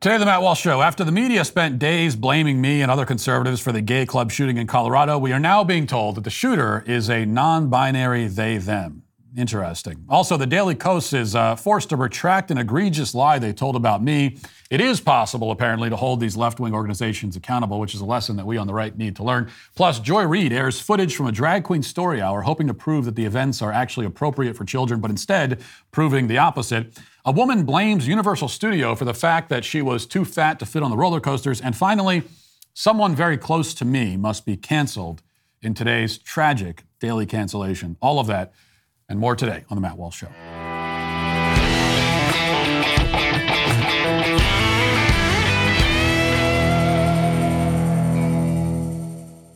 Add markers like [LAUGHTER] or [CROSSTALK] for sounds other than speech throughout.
Today, the Matt Walsh Show. After the media spent days blaming me and other conservatives for the gay club shooting in Colorado, we are now being told that the shooter is a non binary they them. Interesting. Also, the Daily Kos is uh, forced to retract an egregious lie they told about me. It is possible, apparently, to hold these left wing organizations accountable, which is a lesson that we on the right need to learn. Plus, Joy Reid airs footage from a drag queen story hour, hoping to prove that the events are actually appropriate for children, but instead proving the opposite. A woman blames Universal Studio for the fact that she was too fat to fit on the roller coasters. And finally, someone very close to me must be canceled in today's tragic daily cancellation. All of that and more today on The Matt Walsh Show.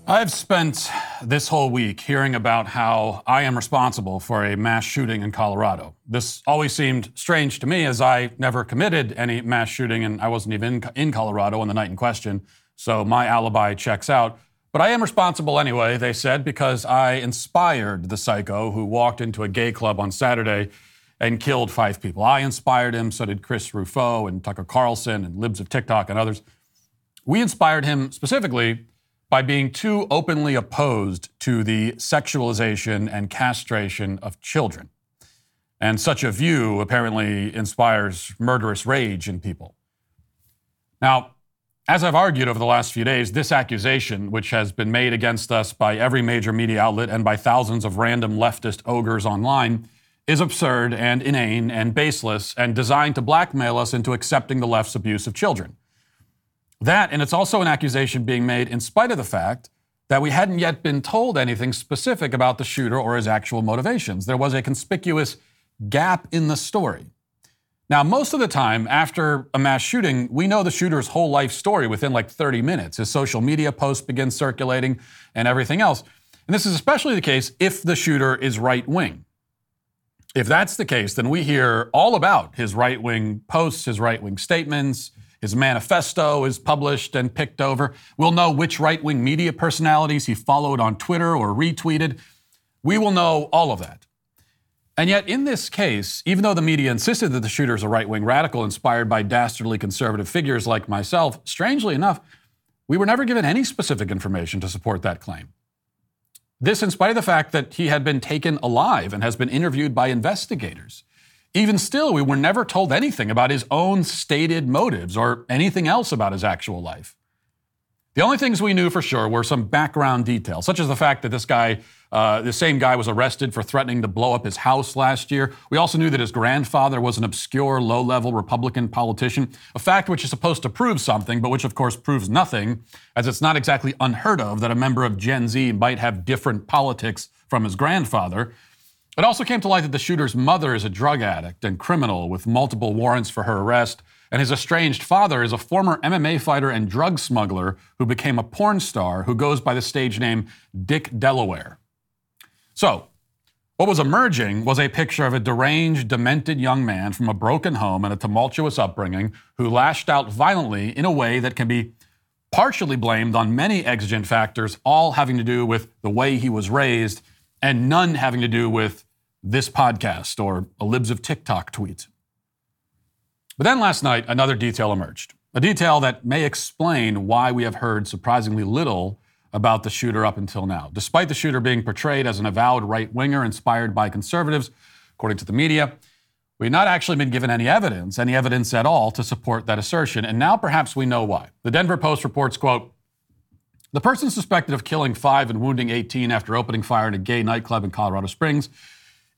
I've spent this whole week hearing about how I am responsible for a mass shooting in Colorado. This always seemed strange to me as I never committed any mass shooting and I wasn't even in Colorado on the night in question, so my alibi checks out. But I am responsible anyway, they said, because I inspired the psycho who walked into a gay club on Saturday and killed five people. I inspired him, so did Chris Rufo and Tucker Carlson and Libs of TikTok and others. We inspired him specifically by being too openly opposed to the sexualization and castration of children. And such a view apparently inspires murderous rage in people. Now, as I've argued over the last few days, this accusation, which has been made against us by every major media outlet and by thousands of random leftist ogres online, is absurd and inane and baseless and designed to blackmail us into accepting the left's abuse of children. That, and it's also an accusation being made in spite of the fact that we hadn't yet been told anything specific about the shooter or his actual motivations. There was a conspicuous gap in the story. Now, most of the time after a mass shooting, we know the shooter's whole life story within like 30 minutes. His social media posts begin circulating and everything else. And this is especially the case if the shooter is right wing. If that's the case, then we hear all about his right wing posts, his right wing statements, his manifesto is published and picked over. We'll know which right wing media personalities he followed on Twitter or retweeted. We will know all of that. And yet, in this case, even though the media insisted that the shooter is a right wing radical inspired by dastardly conservative figures like myself, strangely enough, we were never given any specific information to support that claim. This, in spite of the fact that he had been taken alive and has been interviewed by investigators. Even still, we were never told anything about his own stated motives or anything else about his actual life. The only things we knew for sure were some background details, such as the fact that this guy, uh, the same guy, was arrested for threatening to blow up his house last year. We also knew that his grandfather was an obscure, low level Republican politician, a fact which is supposed to prove something, but which, of course, proves nothing, as it's not exactly unheard of that a member of Gen Z might have different politics from his grandfather. It also came to light that the shooter's mother is a drug addict and criminal with multiple warrants for her arrest, and his estranged father is a former MMA fighter and drug smuggler who became a porn star who goes by the stage name Dick Delaware. So, what was emerging was a picture of a deranged, demented young man from a broken home and a tumultuous upbringing who lashed out violently in a way that can be partially blamed on many exigent factors, all having to do with the way he was raised and none having to do with this podcast or a libs of TikTok tweet. But then last night, another detail emerged. A detail that may explain why we have heard surprisingly little about the shooter up until now. Despite the shooter being portrayed as an avowed right winger inspired by conservatives, according to the media, we've not actually been given any evidence, any evidence at all, to support that assertion. And now perhaps we know why. The Denver Post reports, quote, the person suspected of killing five and wounding 18 after opening fire in a gay nightclub in Colorado Springs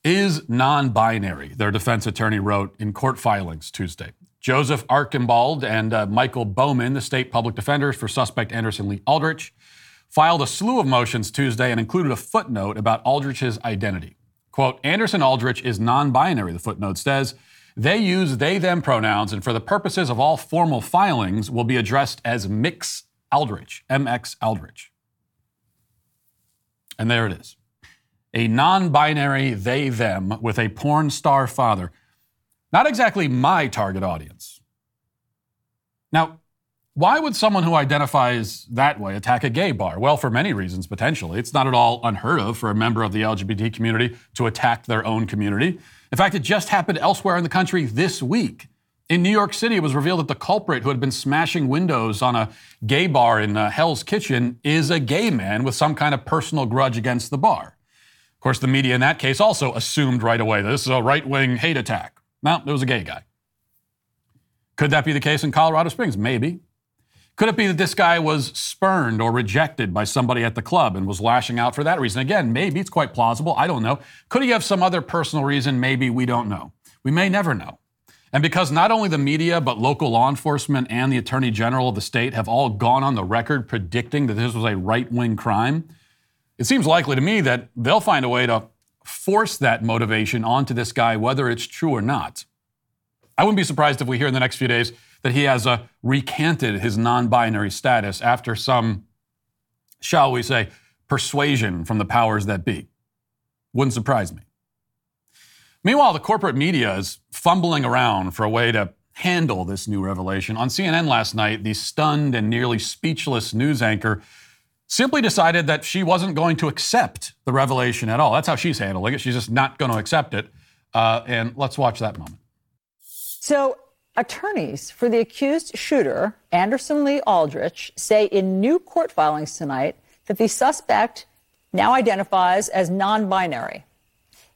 is non binary, their defense attorney wrote in court filings Tuesday. Joseph Archibald and uh, Michael Bowman, the state public defenders for suspect Anderson Lee Aldrich, filed a slew of motions Tuesday and included a footnote about Aldrich's identity. Quote, Anderson Aldrich is non binary, the footnote says. They use they them pronouns and for the purposes of all formal filings will be addressed as mix Aldrich, MX Aldrich. And there it is. A non binary they them with a porn star father. Not exactly my target audience. Now, why would someone who identifies that way attack a gay bar? Well, for many reasons, potentially. It's not at all unheard of for a member of the LGBT community to attack their own community. In fact, it just happened elsewhere in the country this week. In New York City, it was revealed that the culprit who had been smashing windows on a gay bar in uh, Hell's Kitchen is a gay man with some kind of personal grudge against the bar. Of course, the media in that case also assumed right away that this is a right wing hate attack. No, it was a gay guy. Could that be the case in Colorado Springs? Maybe. Could it be that this guy was spurned or rejected by somebody at the club and was lashing out for that reason? Again, maybe it's quite plausible. I don't know. Could he have some other personal reason? Maybe we don't know. We may never know. And because not only the media, but local law enforcement and the attorney general of the state have all gone on the record predicting that this was a right wing crime, it seems likely to me that they'll find a way to force that motivation onto this guy, whether it's true or not. I wouldn't be surprised if we hear in the next few days that he has uh, recanted his non binary status after some, shall we say, persuasion from the powers that be. Wouldn't surprise me. Meanwhile, the corporate media is fumbling around for a way to handle this new revelation. On CNN last night, the stunned and nearly speechless news anchor simply decided that she wasn't going to accept the revelation at all. That's how she's handling it. She's just not going to accept it. Uh, and let's watch that moment. So, Attorneys for the accused shooter, Anderson Lee Aldrich, say in new court filings tonight that the suspect now identifies as non binary.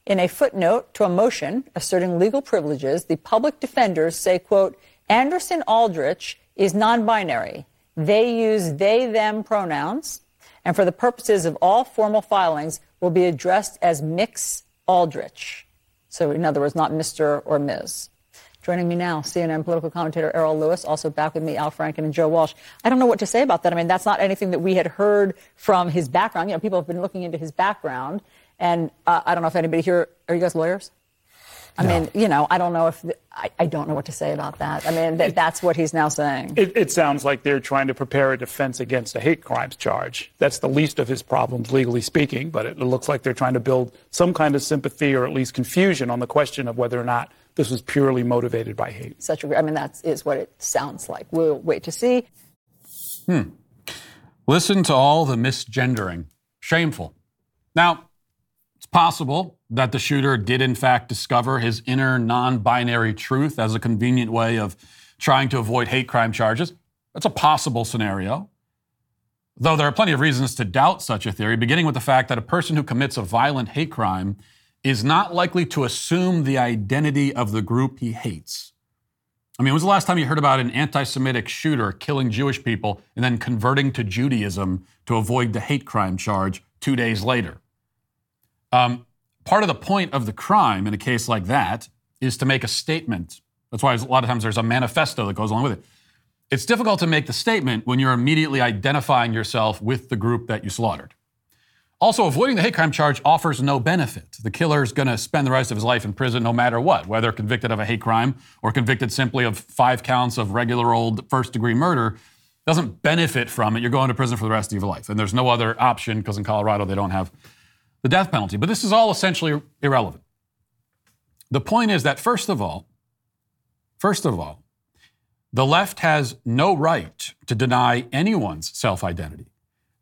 In a footnote to a motion asserting legal privileges, the public defenders say, quote, Anderson Aldrich is non binary. They use they them pronouns, and for the purposes of all formal filings, will be addressed as Mix Aldrich. So, in other words, not Mr. or Ms. Joining me now, CNN political commentator Errol Louis, also back with me, Al Franken and Joe Walsh. I don't know what to say about that. I mean, that's not anything that we had heard from his background. You know, people have been looking into his background, and uh, I don't know if anybody here, are you guys lawyers? I no. mean, you know, I don't know if the, I, I, don't know what to say about that. I mean, th- that's what he's now saying. It, it, sounds like they're trying to prepare a defense against a hate crimes charge. That's the least of his problems, legally speaking. But it, it looks like they're trying to build some kind of sympathy or at least confusion on the question of whether or not this was purely motivated by hate. Such a, I mean, that is what it sounds like. We'll wait to see. Hmm. Listen to all the misgendering. Shameful. Now, it's possible that the shooter did, in fact, discover his inner non binary truth as a convenient way of trying to avoid hate crime charges. That's a possible scenario. Though there are plenty of reasons to doubt such a theory, beginning with the fact that a person who commits a violent hate crime is not likely to assume the identity of the group he hates. I mean, was the last time you heard about an anti Semitic shooter killing Jewish people and then converting to Judaism to avoid the hate crime charge two days later? Um, part of the point of the crime in a case like that is to make a statement. That's why a lot of times there's a manifesto that goes along with it. It's difficult to make the statement when you're immediately identifying yourself with the group that you slaughtered. Also, avoiding the hate crime charge offers no benefit. The killer is going to spend the rest of his life in prison no matter what, whether convicted of a hate crime or convicted simply of five counts of regular old first degree murder. Doesn't benefit from it. You're going to prison for the rest of your life. And there's no other option because in Colorado they don't have the death penalty. But this is all essentially irrelevant. The point is that, first of all, first of all, the left has no right to deny anyone's self identity.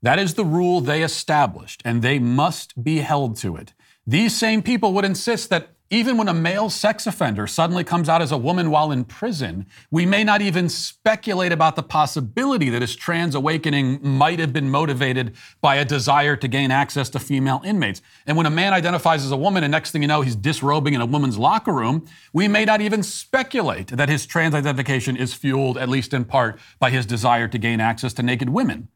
That is the rule they established, and they must be held to it. These same people would insist that even when a male sex offender suddenly comes out as a woman while in prison, we may not even speculate about the possibility that his trans awakening might have been motivated by a desire to gain access to female inmates. And when a man identifies as a woman and next thing you know he's disrobing in a woman's locker room, we may not even speculate that his trans identification is fueled, at least in part, by his desire to gain access to naked women.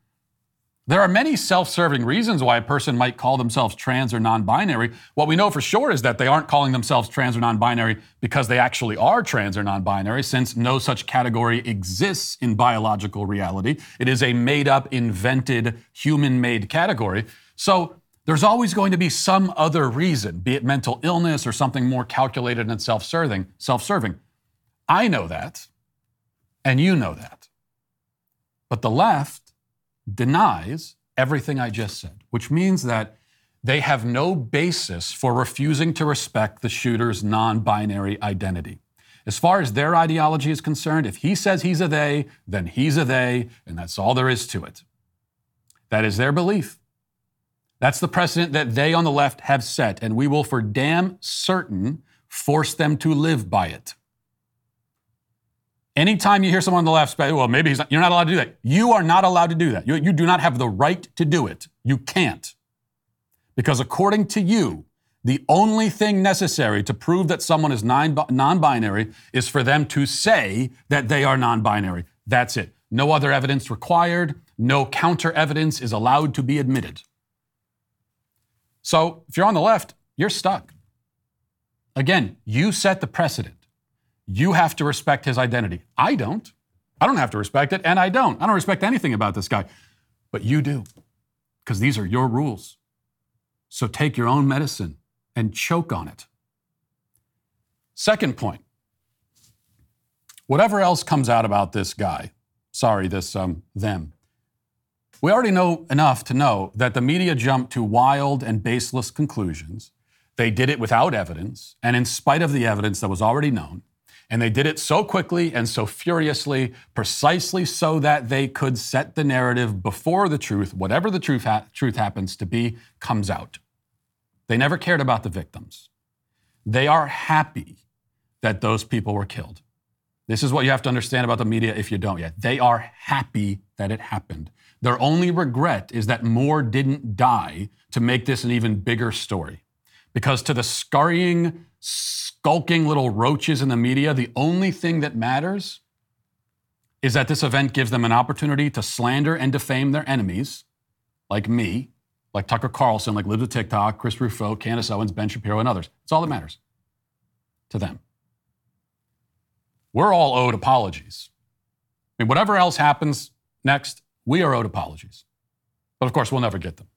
There are many self serving reasons why a person might call themselves trans or non binary. What we know for sure is that they aren't calling themselves trans or non binary because they actually are trans or non binary, since no such category exists in biological reality. It is a made up, invented, human made category. So there's always going to be some other reason, be it mental illness or something more calculated and self serving. I know that, and you know that. But the left, denies everything I just said, which means that they have no basis for refusing to respect the shooter's non binary identity. As far as their ideology is concerned, if he says he's a they, then he's a they, and that's all there is to it. That is their belief. That's the precedent that they on the left have set, and we will for damn certain force them to live by it. Anytime you hear someone on the left say, well, maybe he's not, you're not allowed to do that. You are not allowed to do that. You, you do not have the right to do it. You can't. Because according to you, the only thing necessary to prove that someone is non binary is for them to say that they are non binary. That's it. No other evidence required. No counter evidence is allowed to be admitted. So if you're on the left, you're stuck. Again, you set the precedent. You have to respect his identity. I don't. I don't have to respect it, and I don't. I don't respect anything about this guy. But you do, because these are your rules. So take your own medicine and choke on it. Second point whatever else comes out about this guy, sorry, this, um, them, we already know enough to know that the media jumped to wild and baseless conclusions. They did it without evidence, and in spite of the evidence that was already known. And they did it so quickly and so furiously, precisely so that they could set the narrative before the truth, whatever the truth, ha- truth happens to be, comes out. They never cared about the victims. They are happy that those people were killed. This is what you have to understand about the media if you don't yet. They are happy that it happened. Their only regret is that more didn't die to make this an even bigger story. Because to the scurrying, skulking little roaches in the media, the only thing that matters is that this event gives them an opportunity to slander and defame their enemies, like me, like Tucker Carlson, like Libs of TikTok, Chris Rufo, Candace Owens, Ben Shapiro, and others. It's all that matters to them. We're all owed apologies. I mean, whatever else happens next, we are owed apologies. But of course, we'll never get them.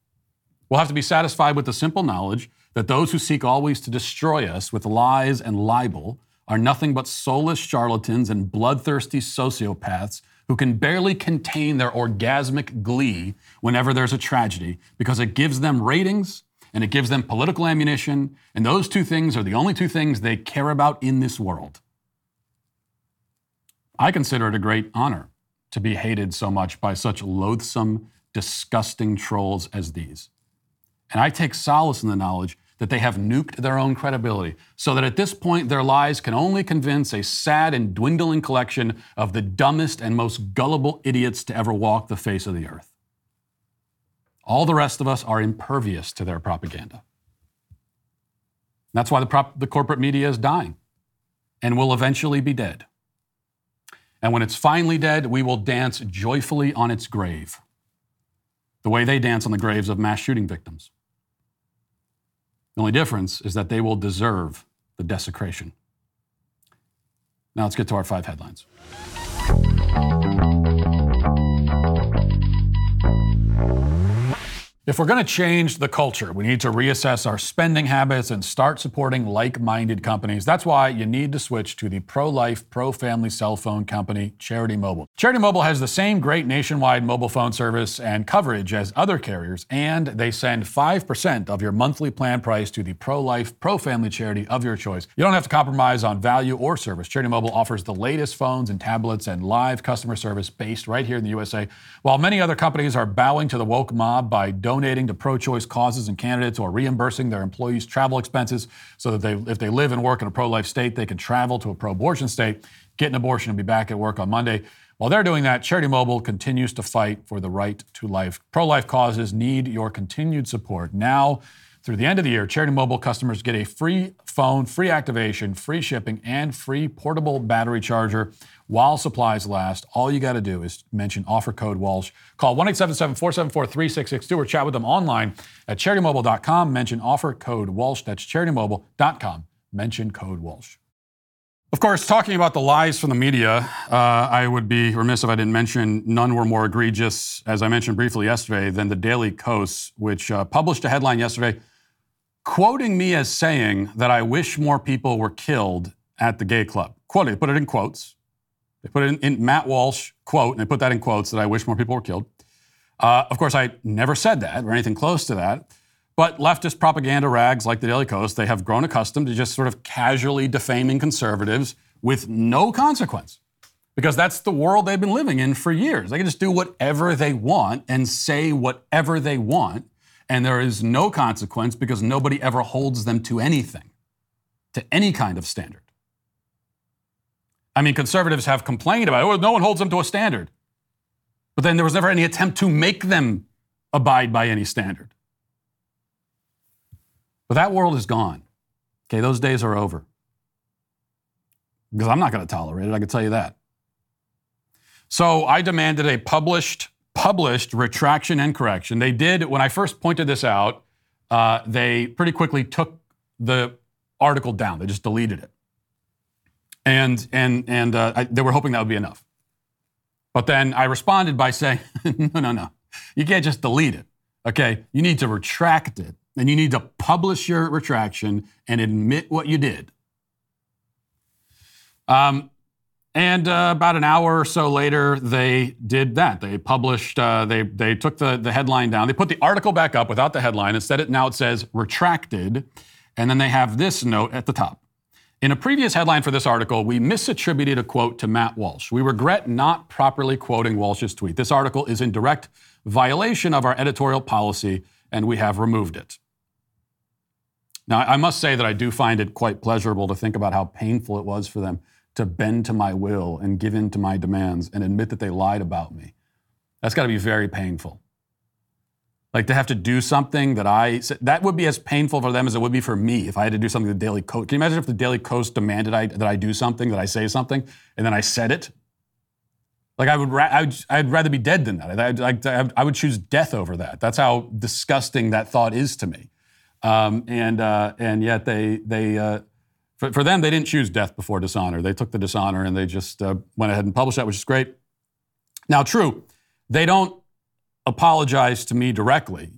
We'll have to be satisfied with the simple knowledge that those who seek always to destroy us with lies and libel are nothing but soulless charlatans and bloodthirsty sociopaths who can barely contain their orgasmic glee whenever there's a tragedy because it gives them ratings and it gives them political ammunition, and those two things are the only two things they care about in this world. I consider it a great honor to be hated so much by such loathsome, disgusting trolls as these. And I take solace in the knowledge that they have nuked their own credibility, so that at this point their lies can only convince a sad and dwindling collection of the dumbest and most gullible idiots to ever walk the face of the earth. All the rest of us are impervious to their propaganda. That's why the, prop- the corporate media is dying and will eventually be dead. And when it's finally dead, we will dance joyfully on its grave, the way they dance on the graves of mass shooting victims. The only difference is that they will deserve the desecration. Now let's get to our five headlines. If we're going to change the culture, we need to reassess our spending habits and start supporting like minded companies. That's why you need to switch to the pro life, pro family cell phone company, Charity Mobile. Charity Mobile has the same great nationwide mobile phone service and coverage as other carriers, and they send 5% of your monthly plan price to the pro life, pro family charity of your choice. You don't have to compromise on value or service. Charity Mobile offers the latest phones and tablets and live customer service based right here in the USA, while many other companies are bowing to the woke mob by donating donating to pro-choice causes and candidates or reimbursing their employees' travel expenses so that they, if they live and work in a pro-life state, they can travel to a pro-abortion state, get an abortion, and be back at work on Monday. While they're doing that, Charity Mobile continues to fight for the right to life. Pro-life causes need your continued support. Now, through the end of the year, Charity Mobile customers get a free phone, free activation, free shipping, and free portable battery charger while supplies last. All you got to do is mention offer code Walsh. Call 1 474 3662 or chat with them online at charitymobile.com. Mention offer code Walsh. That's charitymobile.com. Mention code Walsh. Of course, talking about the lies from the media, uh, I would be remiss if I didn't mention none were more egregious, as I mentioned briefly yesterday, than the Daily Kos, which uh, published a headline yesterday quoting me as saying that I wish more people were killed at the gay club. Quote, they put it in quotes. They put it in, in, Matt Walsh quote, and they put that in quotes that I wish more people were killed. Uh, of course, I never said that or anything close to that. But leftist propaganda rags like the Daily Kos, they have grown accustomed to just sort of casually defaming conservatives with no consequence. Because that's the world they've been living in for years. They can just do whatever they want and say whatever they want, and there is no consequence because nobody ever holds them to anything, to any kind of standard. I mean, conservatives have complained about it. Oh, no one holds them to a standard. But then there was never any attempt to make them abide by any standard. But that world is gone. Okay, those days are over. Because I'm not going to tolerate it, I can tell you that. So I demanded a published, published retraction and correction. They did, when I first pointed this out, uh, they pretty quickly took the article down. They just deleted it. And, and, and uh, I, they were hoping that would be enough. But then I responded by saying, [LAUGHS] no, no, no. You can't just delete it. Okay. You need to retract it. And you need to publish your retraction and admit what you did. Um, and uh, about an hour or so later, they did that. They published, uh, they, they took the, the headline down. They put the article back up without the headline. Instead, it, now it says retracted. And then they have this note at the top. In a previous headline for this article, we misattributed a quote to Matt Walsh. We regret not properly quoting Walsh's tweet. This article is in direct violation of our editorial policy, and we have removed it. Now, I must say that I do find it quite pleasurable to think about how painful it was for them to bend to my will and give in to my demands and admit that they lied about me. That's got to be very painful. Like to have to do something that I that would be as painful for them as it would be for me if I had to do something the Daily Kos. Can you imagine if the Daily Kos demanded I, that I do something, that I say something, and then I said it? Like I would, ra- I would I'd rather be dead than that. I, I, I, would choose death over that. That's how disgusting that thought is to me. Um, and uh, and yet they they uh, for, for, them, they didn't choose death before dishonor. They took the dishonor and they just uh, went ahead and published that, which is great. Now, true, they don't apologize to me directly.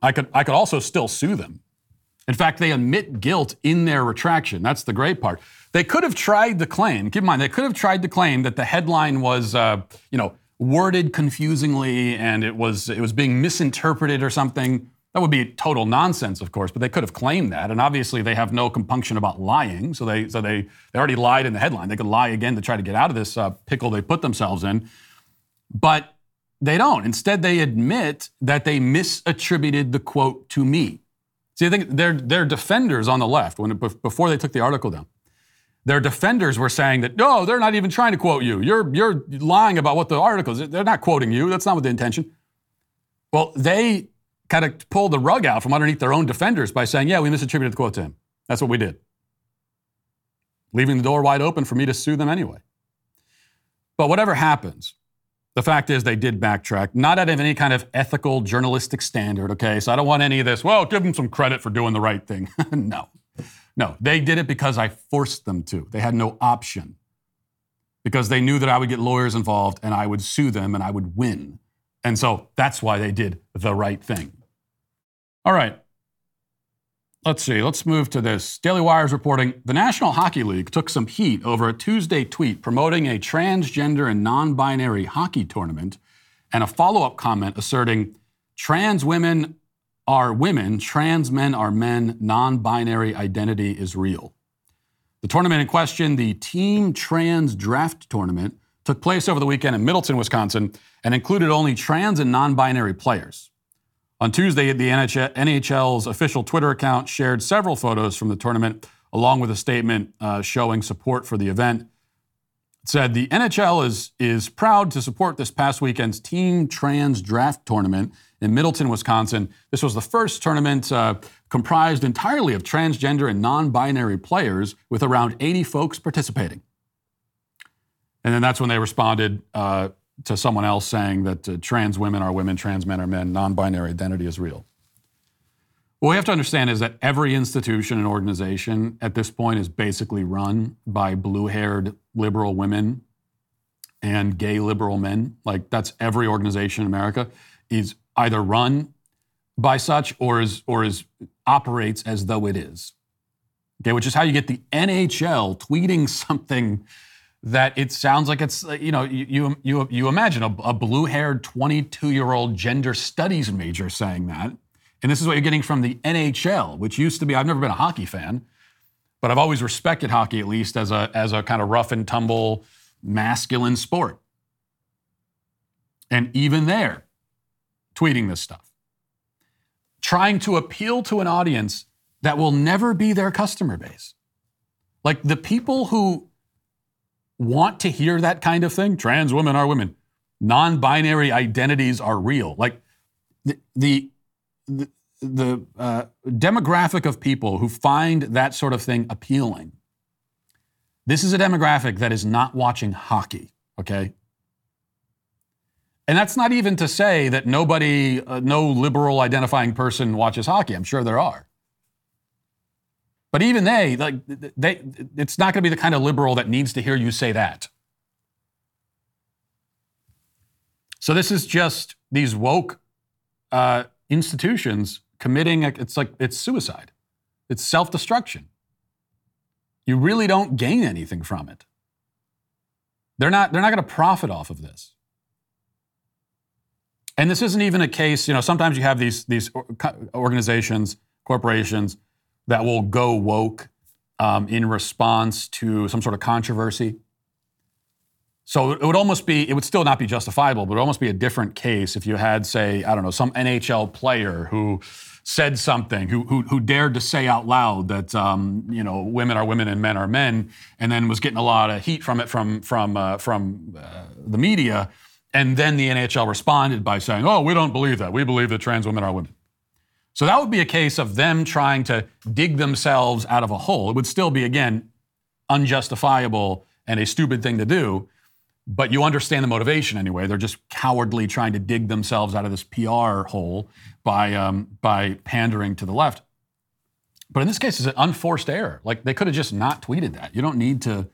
I could, I could also still sue them. In fact, they admit guilt in their retraction. That's the great part. They could have tried to claim, keep in mind, they could have tried to claim that the headline was, uh, you know, worded confusingly and it was, it was being misinterpreted or something. That would be total nonsense, of course, but they could have claimed that. And obviously, they have no compunction about lying. So they, so they, they already lied in the headline. They could lie again to try to get out of this uh, pickle they put themselves in. But they don't. Instead, they admit that they misattributed the quote to me. See, I think their, their defenders on the left, when before they took the article down, their defenders were saying that, no, they're not even trying to quote you. You're, you're lying about what the article is. They're not quoting you. That's not what the intention. Well, they kind of pulled the rug out from underneath their own defenders by saying, yeah, we misattributed the quote to him. That's what we did. Leaving the door wide open for me to sue them anyway. But whatever happens, the fact is they did backtrack, not out of any kind of ethical journalistic standard, okay? So I don't want any of this, well, give them some credit for doing the right thing. [LAUGHS] no. No, they did it because I forced them to. They had no option. Because they knew that I would get lawyers involved and I would sue them and I would win. And so that's why they did the right thing. All right. Let's see. Let's move to this. Daily Wire is reporting the National Hockey League took some heat over a Tuesday tweet promoting a transgender and non binary hockey tournament and a follow up comment asserting trans women are women, trans men are men, non binary identity is real. The tournament in question, the Team Trans Draft Tournament, took place over the weekend in Middleton, Wisconsin, and included only trans and non binary players. On Tuesday, the NHL's official Twitter account shared several photos from the tournament, along with a statement uh, showing support for the event. It said the NHL is, is proud to support this past weekend's Team Trans Draft Tournament in Middleton, Wisconsin. This was the first tournament uh, comprised entirely of transgender and non binary players, with around 80 folks participating. And then that's when they responded uh, to someone else saying that uh, trans women are women, trans men are men, non binary identity is real. What we have to understand is that every institution and organization at this point is basically run by blue haired liberal women and gay liberal men. Like that's every organization in America is either run by such or is or is operates as though it is. Okay, which is how you get the NHL tweeting [LAUGHS] something that it sounds like it's you know you you you imagine a, a blue-haired 22-year-old gender studies major saying that, and this is what you're getting from the NHL, which used to be I've never been a hockey fan, but I've always respected hockey at least as a as a kind of rough and tumble masculine sport, and even there, tweeting this stuff, trying to appeal to an audience that will never be their customer base, like the people who want to hear that kind of thing. Trans women are women. Non-binary identities are real. Like the the the, the uh, demographic of people who find that sort of thing appealing. This is a demographic that is not watching hockey. Okay. And that's not even to say that nobody, uh, no liberal identifying person watches hockey. I'm sure there are. But even they, like, they, it's not going to be the kind of liberal that needs to hear you say that. So this is just these woke uh, institutions committing. A, it's like it's suicide. It's self-destruction. You really don't gain anything from it. They're not. They're not going to profit off of this. And this isn't even a case. You know, sometimes you have these these organizations, corporations that will go woke um, in response to some sort of controversy. So it would almost be, it would still not be justifiable, but it would almost be a different case if you had, say, I don't know, some NHL player who said something, who, who, who dared to say out loud that, um, you know, women are women and men are men, and then was getting a lot of heat from it from, from, uh, from uh, the media. And then the NHL responded by saying, oh, we don't believe that. We believe that trans women are women. So that would be a case of them trying to dig themselves out of a hole. It would still be, again, unjustifiable and a stupid thing to do, but you understand the motivation anyway. They're just cowardly trying to dig themselves out of this PR hole by, um, by pandering to the left. But in this case, it's an unforced error. Like they could have just not tweeted that. You don't need to,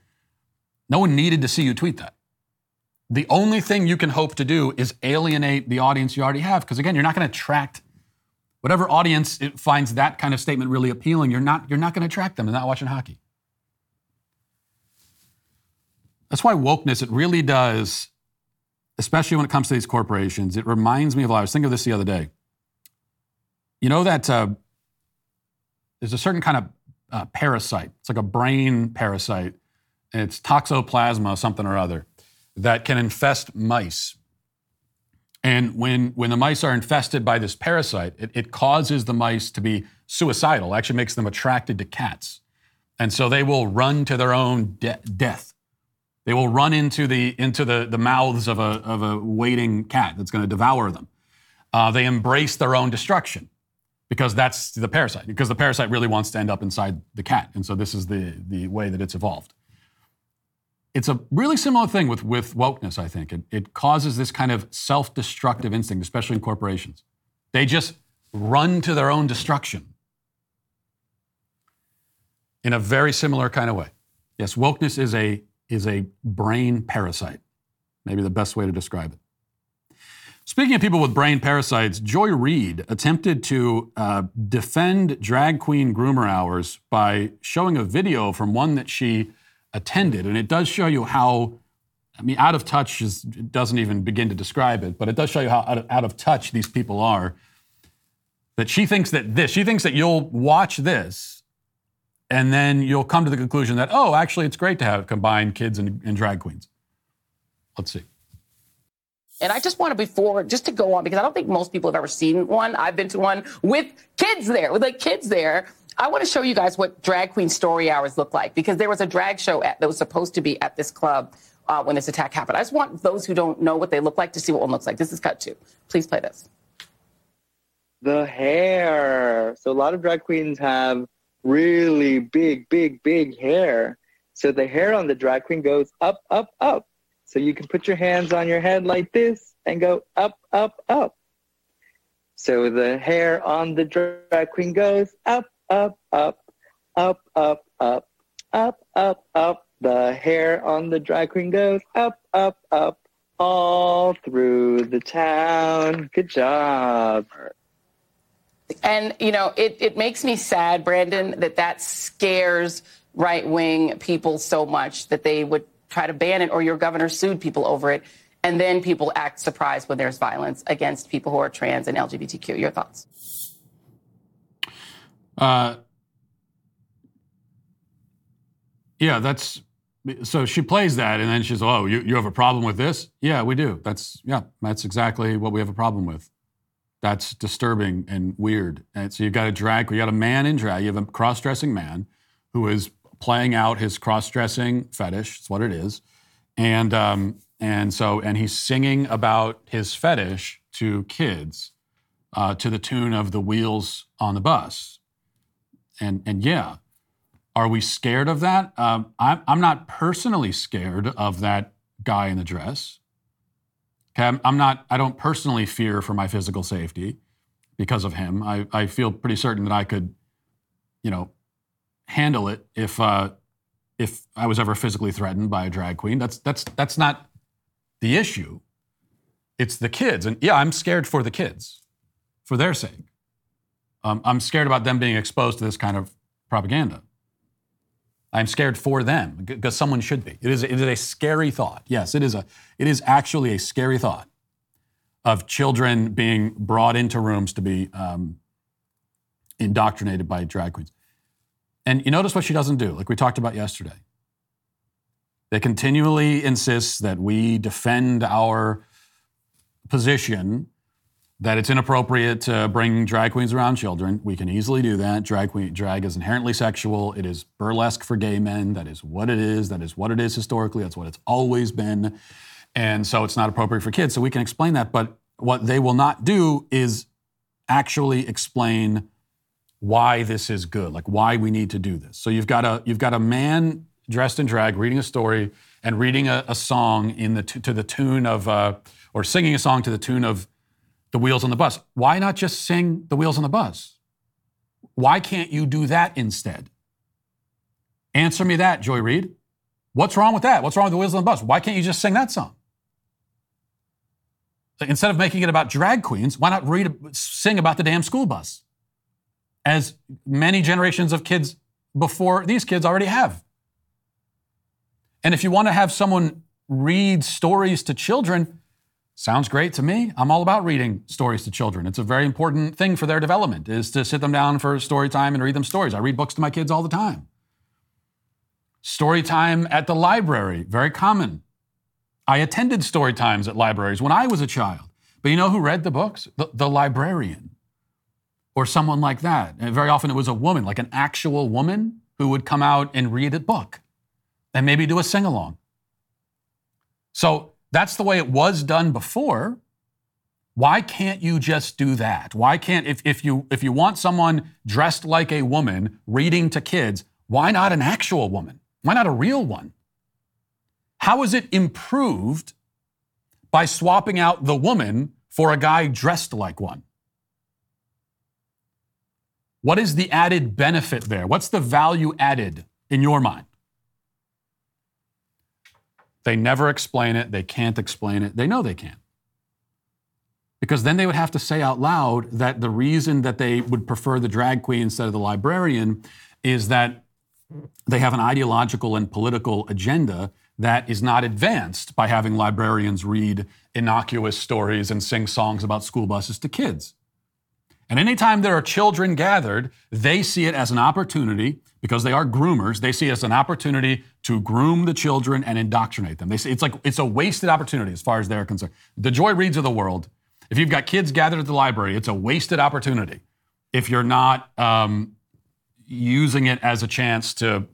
no one needed to see you tweet that. The only thing you can hope to do is alienate the audience you already have. Because again, you're not going to attract whatever audience finds that kind of statement really appealing, you're not, you're not going to attract them. They're not watching hockey. That's why wokeness, it really does, especially when it comes to these corporations, it reminds me of, I was thinking of this the other day. You know that uh, there's a certain kind of uh, parasite. It's like a brain parasite, and it's toxoplasma, something or other, that can infest mice. And when, when the mice are infested by this parasite, it, it causes the mice to be suicidal, actually makes them attracted to cats. And so they will run to their own de- death. They will run into the, into the, the mouths of a, of a waiting cat that's going to devour them. Uh, they embrace their own destruction because that's the parasite, because the parasite really wants to end up inside the cat. And so this is the, the way that it's evolved it's a really similar thing with, with wokeness, I think. It, it causes this kind of self destructive instinct, especially in corporations. They just run to their own destruction in a very similar kind of way. Yes, wokeness is a, is a brain parasite, maybe the best way to describe it. Speaking of people with brain parasites, Joy Reid attempted to uh, defend drag queen groomer hours by showing a video from one that she attended. And it does show you how, I mean, out of touch is, doesn't even begin to describe it, but it does show you how out of, out of touch these people are. That she thinks that this, she thinks that you'll watch this and then you'll come to the conclusion that, oh, actually, it's great to have combined kids and, and drag queens. Let's see. And I just want to before just to go on because I don't think most people have ever seen one. I've been to one with kids there, with like kids there. I want to show you guys what drag queen story hours look like because there was a drag show at, that was supposed to be at this club uh, when this attack happened. I just want those who don't know what they look like to see what one looks like. This is cut two. Please play this. The hair. So a lot of drag queens have really big, big, big hair. So the hair on the drag queen goes up, up, up. So you can put your hands on your head like this and go up, up, up. So the hair on the drag queen goes up, up, up, up, up, up, up, up, up. The hair on the drag queen goes up, up, up, all through the town. Good job. And, you know, it, it makes me sad, Brandon, that that scares right wing people so much that they would try to ban it or your governor sued people over it. And then people act surprised when there's violence against people who are trans and LGBTQ. Your thoughts? Uh, yeah, that's so she plays that, and then she's, oh, you, you have a problem with this? Yeah, we do. That's yeah, that's exactly what we have a problem with. That's disturbing and weird. And so you've got a drag, you got a man in drag, you have a cross-dressing man who is playing out his cross-dressing fetish. That's what it is. And um, and so and he's singing about his fetish to kids uh, to the tune of the wheels on the bus. And and yeah, are we scared of that? Um, I'm I'm not personally scared of that guy in the dress. Okay, I'm, I'm not. I don't personally fear for my physical safety because of him. I, I feel pretty certain that I could, you know, handle it if uh, if I was ever physically threatened by a drag queen. That's that's that's not the issue. It's the kids, and yeah, I'm scared for the kids, for their sake. Um, I'm scared about them being exposed to this kind of propaganda. I'm scared for them because someone should be. It is, it is a scary thought. Yes, it is a. It is actually a scary thought of children being brought into rooms to be um, indoctrinated by drag queens. And you notice what she doesn't do, like we talked about yesterday. They continually insist that we defend our position that it's inappropriate to bring drag queens around children. We can easily do that. Drag queen drag is inherently sexual. It is burlesque for gay men. That is what it is. That is what it is historically. That's what it's always been. And so it's not appropriate for kids. So we can explain that, but what they will not do is actually explain why this is good, like why we need to do this. So you've got a you've got a man dressed in drag reading a story and reading a, a song in the to the tune of uh, or singing a song to the tune of the wheels on the bus. Why not just sing the wheels on the bus? Why can't you do that instead? Answer me that, Joy Reid. What's wrong with that? What's wrong with the wheels on the bus? Why can't you just sing that song? Instead of making it about drag queens, why not read, sing about the damn school bus? As many generations of kids before these kids already have. And if you want to have someone read stories to children, sounds great to me. I'm all about reading stories to children. It's a very important thing for their development is to sit them down for story time and read them stories. I read books to my kids all the time. Story time at the library, very common. I attended story times at libraries when I was a child. But you know who read the books? The, the librarian or someone like that. And very often it was a woman, like an actual woman who would come out and read a book and maybe do a sing along. So that's the way it was done before. Why can't you just do that? Why can't if, if you if you want someone dressed like a woman reading to kids, why not an actual woman? Why not a real one? How is it improved by swapping out the woman for a guy dressed like one? What is the added benefit there? What's the value added in your mind? They never explain it. They can't explain it. They know they can't. Because then they would have to say out loud that the reason that they would prefer the drag queen instead of the librarian is that they have an ideological and political agenda that is not advanced by having librarians read innocuous stories and sing songs about school buses to kids. And anytime there are children gathered, they see it as an opportunity, because they are groomers, they see it as an opportunity to groom the children and indoctrinate them. They say it's like it's a wasted opportunity as far as they're concerned. The Joy Reids of the world, if you've got kids gathered at the library, it's a wasted opportunity if you're not um, using it as a chance to,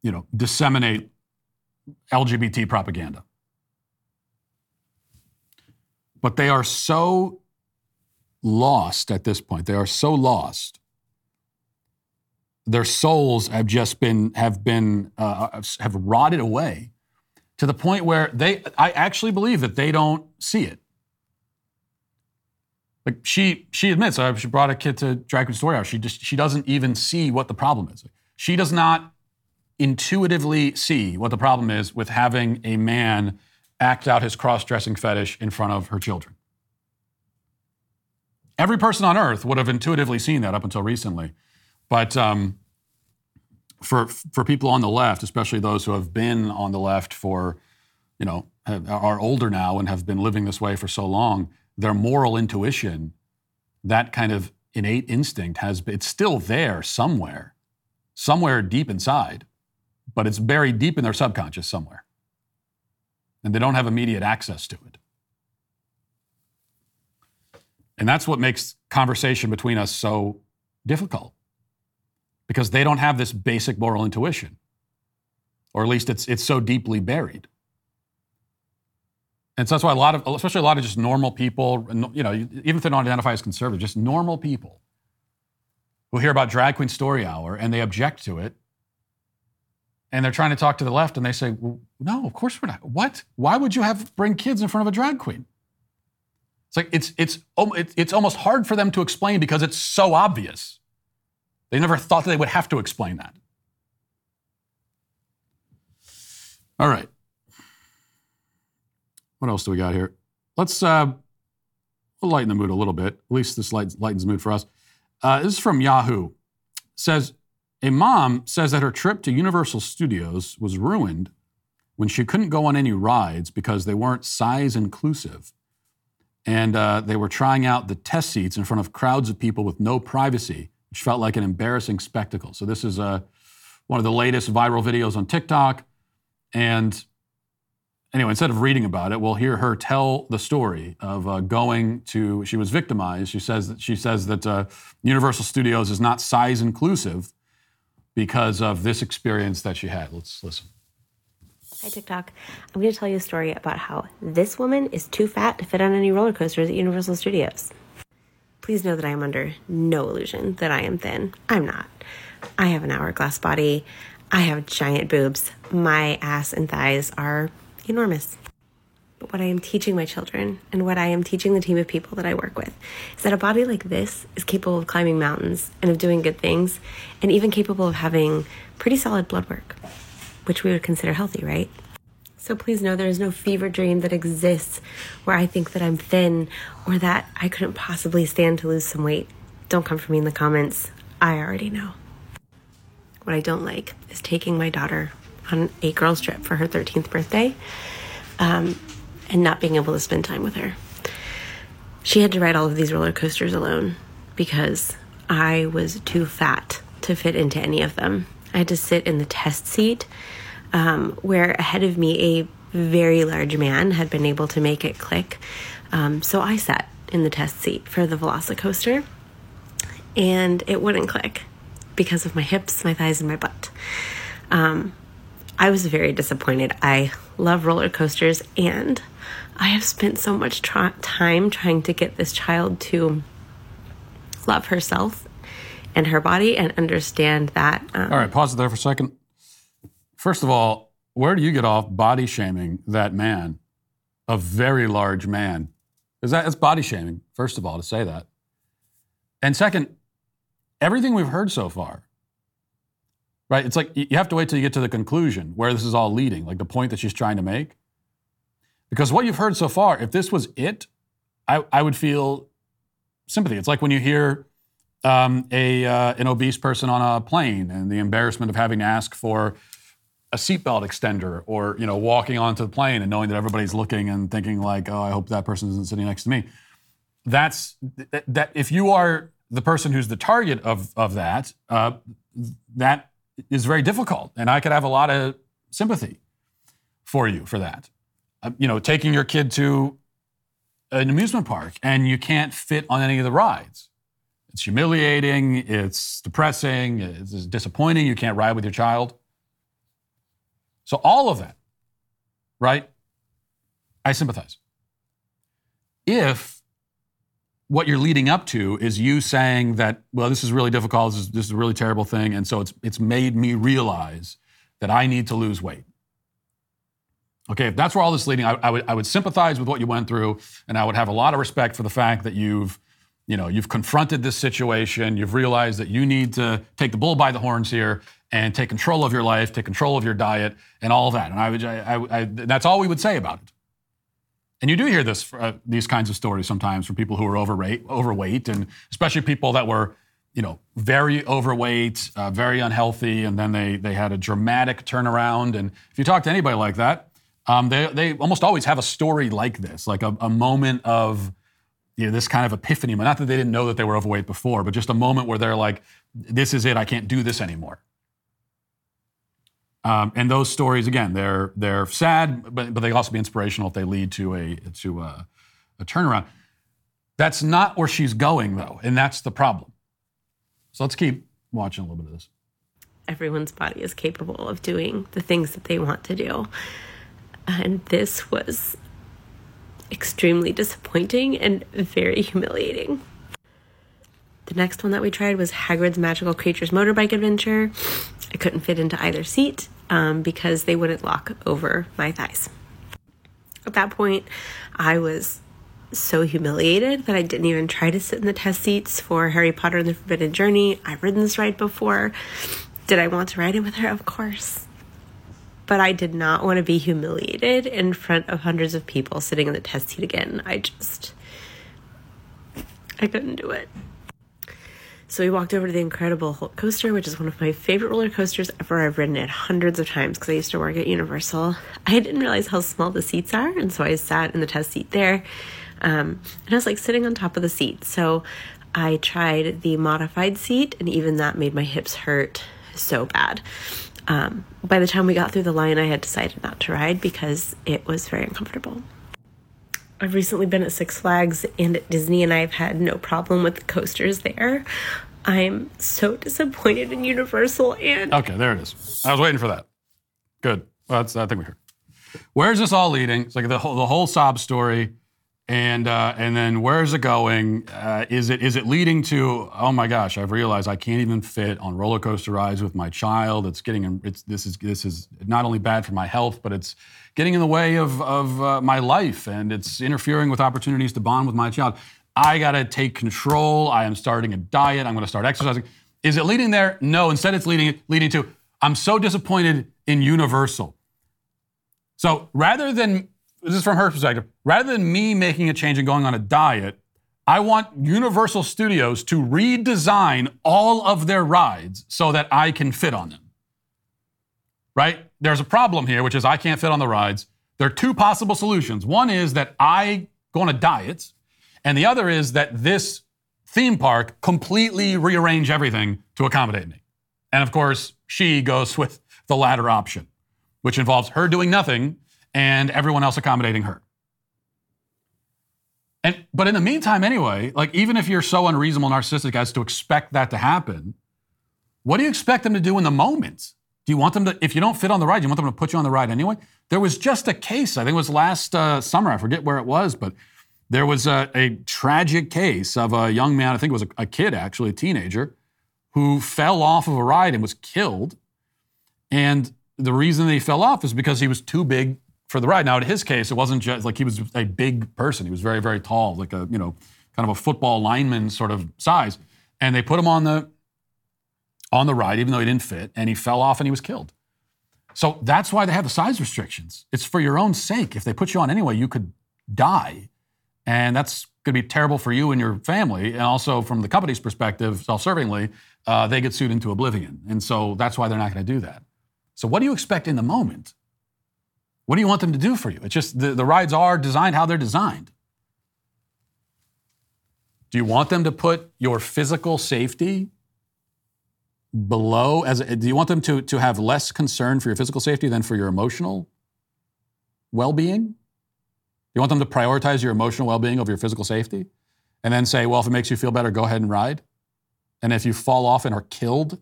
you know, disseminate LGBT propaganda. But they are so lost at this point. They are so lost. Their souls have just been have been uh, have rotted away to the point where they. I actually believe that they don't see it. Like she she admits, uh, she brought a kid to Drag Queen Story Hour. She just she doesn't even see what the problem is. She does not intuitively see what the problem is with having a man act out his cross-dressing fetish in front of her children. Every person on earth would have intuitively seen that up until recently. But um, for, for people on the left, especially those who have been on the left for, you know, have, are older now and have been living this way for so long, their moral intuition, that kind of innate instinct has it's still there somewhere, somewhere deep inside, but it's buried deep in their subconscious somewhere. And they don't have immediate access to it. And that's what makes conversation between us so difficult because they don't have this basic moral intuition. or at least it's it's so deeply buried. And so that's why a lot of, especially a lot of just normal people, you know, even if they don't identify as conservative, just normal people who hear about Drag Queen Story Hour and they object to it, and they're trying to talk to the left, and they say, well, "No, of course we're not. What? Why would you have bring kids in front of a drag queen?" It's like it's it's it's almost hard for them to explain because it's so obvious. They never thought that they would have to explain that. All right. What else do we got here? Let's uh, lighten the mood a little bit. At least this lightens the mood for us. Uh, this is from Yahoo. It says a mom says that her trip to Universal Studios was ruined when she couldn't go on any rides because they weren't size inclusive. And uh, they were trying out the test seats in front of crowds of people with no privacy, which felt like an embarrassing spectacle. So, this is uh, one of the latest viral videos on TikTok. And anyway, instead of reading about it, we'll hear her tell the story of uh, going to. She was victimized. She says that she says that uh, Universal Studios is not size inclusive because of this experience that she had. Let's listen. Hi TikTok. I'm going to tell you a story about how this woman is too fat to fit on any roller coasters at Universal Studios. Please know that I am under no illusion that I am thin. I'm not. I have an hourglass body. I have giant boobs. My ass and thighs are enormous. But what I am teaching my children and what I am teaching the team of people that I work with is that a body like this is capable of climbing mountains and of doing good things and even capable of having pretty solid blood work, which we would consider healthy, right? So please know there is no fever dream that exists where I think that I'm thin or that I couldn't possibly stand to lose some weight. Don't come for me in the comments. I already know. What I don't like is taking my daughter on a girls' trip for her 13th birthday um, and not being able to spend time with her. She had to ride all of these roller coasters alone because I was too fat to fit into any of them. I had to sit in the test seat um, where ahead of me a very large man had been able to make it click. Um, so I sat in the test seat for the Velocicoaster and it wouldn't click because of my hips, my thighs, and my butt. Um, I was very disappointed. I love roller coasters and I have spent so much time trying to get this child to love herself and her body and understand that. Um, all right, pause it there for a second. First of all, where do you get off body shaming that man, a very large man? Is that it's body shaming, first of all, to say that. And second, everything we've heard so far right? It's like you have to wait till you get to the conclusion where this is all leading, like the point that she's trying to make. Because what you've heard so far, if this was it, I, I would feel sympathy. It's like when you hear um, a uh, an obese person on a plane and the embarrassment of having to ask for a seatbelt extender, or you know, walking onto the plane and knowing that everybody's looking and thinking like, "Oh, I hope that person isn't sitting next to me." That's that. that if you are the person who's the target of of that, uh, that is very difficult. And I could have a lot of sympathy for you for that. Uh, you know, taking your kid to an amusement park and you can't fit on any of the rides. It's humiliating, it's depressing, it's disappointing. You can't ride with your child. So, all of that, right? I sympathize. If what you're leading up to is you saying that, well, this is really difficult, this is, this is a really terrible thing, and so it's, it's made me realize that I need to lose weight. Okay, if that's where all this is leading, I, I, would, I would sympathize with what you went through, and I would have a lot of respect for the fact that you've, you know, you've confronted this situation, you've realized that you need to take the bull by the horns here and take control of your life, take control of your diet, and all of that. And I would, I, I, that's all we would say about it. And you do hear this, uh, these kinds of stories sometimes from people who are overweight, overweight, and especially people that were, you know, very overweight, uh, very unhealthy, and then they they had a dramatic turnaround. And if you talk to anybody like that, um, they they almost always have a story like this, like a, a moment of you know, this kind of epiphany. Not that they didn't know that they were overweight before, but just a moment where they're like, "This is it. I can't do this anymore." Um, and those stories, again, they're they're sad, but, but they also be inspirational if they lead to a to a, a turnaround. That's not where she's going, though, and that's the problem. So let's keep watching a little bit of this. everyone's body is capable of doing the things that they want to do. And this was extremely disappointing and very humiliating. The next one that we tried was Hagrid's Magical Creatures Motorbike Adventure. I couldn't fit into either seat um, because they wouldn't lock over my thighs. At that point, I was so humiliated that I didn't even try to sit in the test seats for Harry Potter and the Forbidden Journey. I've ridden this ride before. Did I want to ride it with her? Of course. But I did not want to be humiliated in front of hundreds of people sitting in the test seat again. I just, I couldn't do it. So we walked over to the Incredible Hulk coaster, which is one of my favorite roller coasters ever. I've ridden it hundreds of times because I used to work at Universal. I didn't realize how small the seats are, and so I sat in the test seat there. Um, and I was like sitting on top of the seat. So I tried the modified seat, and even that made my hips hurt so bad. Um, by the time we got through the line, I had decided not to ride because it was very uncomfortable. I've recently been at Six Flags and at Disney, and I've had no problem with the coasters there. I'm so disappointed in Universal and. Okay, there it is. I was waiting for that. Good. Well, that's I think we heard. Where's this all leading? It's like the whole the whole sob story, and uh, and then where's it going? Uh, is it is it leading to? Oh my gosh! I've realized I can't even fit on roller coaster rides with my child. It's getting it's this is this is not only bad for my health, but it's getting in the way of of uh, my life, and it's interfering with opportunities to bond with my child. I got to take control. I am starting a diet. I'm to start exercising. Is it leading there? No. Instead, it's leading leading to I'm so disappointed in Universal. So rather than this is from her perspective, rather than me making a change and going on a diet, I want Universal Studios to redesign all of their rides so that I can fit on them. Right? There's a problem here, which is I can't fit on the rides. There are two possible solutions. One is that I go on a diet and the other is that this theme park completely rearrange everything to accommodate me. And of course, she goes [LAUGHS] with the latter option, which involves her doing nothing and everyone else accommodating her. And but in the meantime, anyway, like even if you're so unreasonable narcissistic as to expect that to happen, what do you expect them to do in the moment? Do you want them to, if you don't fit on the ride, you want them to put you on the ride anyway? There was just a case, I think it was last uh, summer, I forget where it was, but there was a, a, tragic case of a young man, I think it was a, a kid actually, a teenager, who fell off of a ride and was killed. And the reason he fell off is because he was too big for the ride. Now, in his case, it wasn't just like he was a big person. He was very, very tall, like a, you know, kind of a football lineman sort of size. And they put him on the on the ride, even though he didn't fit, and he fell off and he was killed. So that's why they have the size restrictions. It's for your own sake. If they put you on anyway, you could die and that's going to be terrible for you and your family. And also, from the company's perspective, self servingly, uh, they get sued into oblivion. And so that's why they're not going to do that. So, what do you expect in the moment? What do you want them to do for you? It's just the, the rides are designed how they're designed. Do you want them to put your physical safety below as do you want them to, to have less concern for your physical safety than for your emotional well-being Do you want them to prioritize your emotional well being over your physical safety? And then say, well, if it makes you feel better, go ahead and ride. And if you fall off and are killed,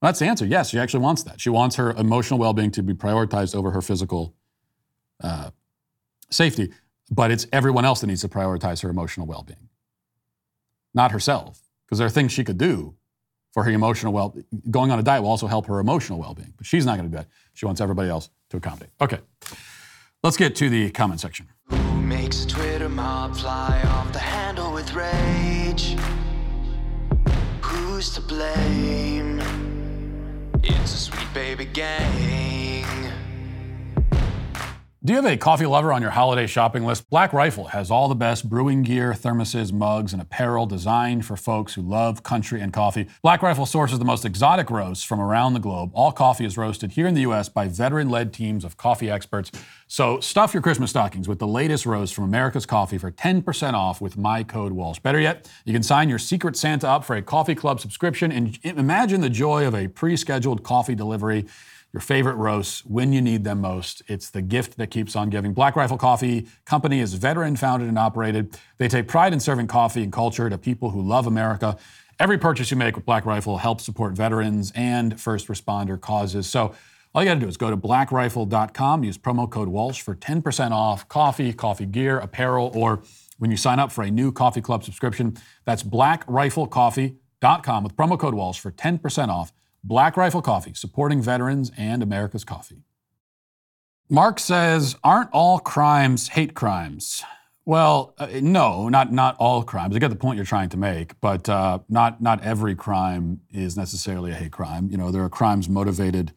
that's the answer. Yes, she actually wants that. She wants her emotional well being to be prioritized over her physical uh, safety. But it's everyone else that needs to prioritize her emotional well being, not herself. Because there are things she could do for her emotional well Going on a diet will also help her emotional well being. But she's not going to do that. She wants everybody else to accommodate. Okay. Let's get to the comment section. Who makes Twitter mob fly off the handle with rage? Who's to blame? It's a sweet baby gang. Do you have a coffee lover on your holiday shopping list? Black Rifle has all the best brewing gear, thermoses, mugs, and apparel designed for folks who love country and coffee. Black Rifle sources the most exotic roasts from around the globe. All coffee is roasted here in the U.S. by veteran led teams of coffee experts. So stuff your Christmas stockings with the latest roast from America's Coffee for 10% off with my code Walsh. Better yet, you can sign your Secret Santa up for a coffee club subscription and imagine the joy of a pre scheduled coffee delivery your favorite roasts when you need them most. It's the gift that keeps on giving. Black Rifle Coffee Company is veteran founded and operated. They take pride in serving coffee and culture to people who love America. Every purchase you make with Black Rifle helps support veterans and first responder causes. So all you got to do is go to blackrifle.com, use promo code Walsh for 10% off coffee, coffee gear, apparel, or when you sign up for a new coffee club subscription. That's blackriflecoffee.com with promo code Walsh for 10% off. Black Rifle Coffee, supporting veterans and America's coffee. Mark says, aren't all crimes hate crimes? Well, uh, no, not not all crimes. I get the point you're trying to make, but uh, not not every crime is necessarily a hate crime. You know, there are crimes motivated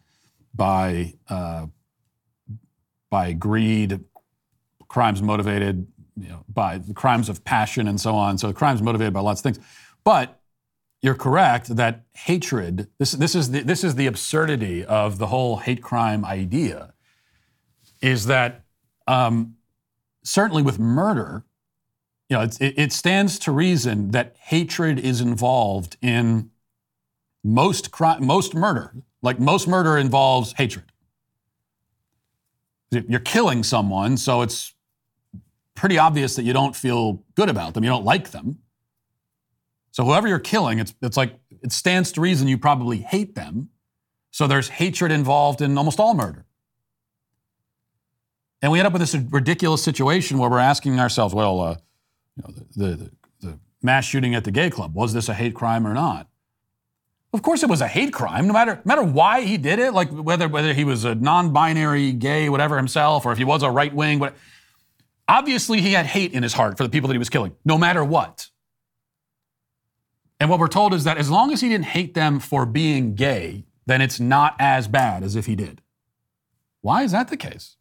by uh, by greed, crimes motivated you know, by crimes of passion and so on. So crimes motivated by lots of things. But you're correct that hatred. This this is the, this is the absurdity of the whole hate crime idea. Is that um, certainly with murder, you know, it, it stands to reason that hatred is involved in most crime, most murder. Like most murder involves hatred. You're killing someone, so it's pretty obvious that you don't feel good about them. You don't like them. So whoever you're killing, it's it's like it stands to reason you probably hate them. So there's hatred involved in almost all murder. And we end up with this ridiculous situation where we're asking ourselves, well, uh, you know, the, the, the mass shooting at the gay club, was this a hate crime or not? Of course, it was a hate crime, no matter, no matter why he did it, like whether, whether he was a non binary gay, whatever himself, or if he was a right wing. But obviously, he had hate in his heart for the people that he was killing, no matter what. And what we're told is that as long as he didn't hate them for being gay, then it's not as bad as if he did. Why is that the case?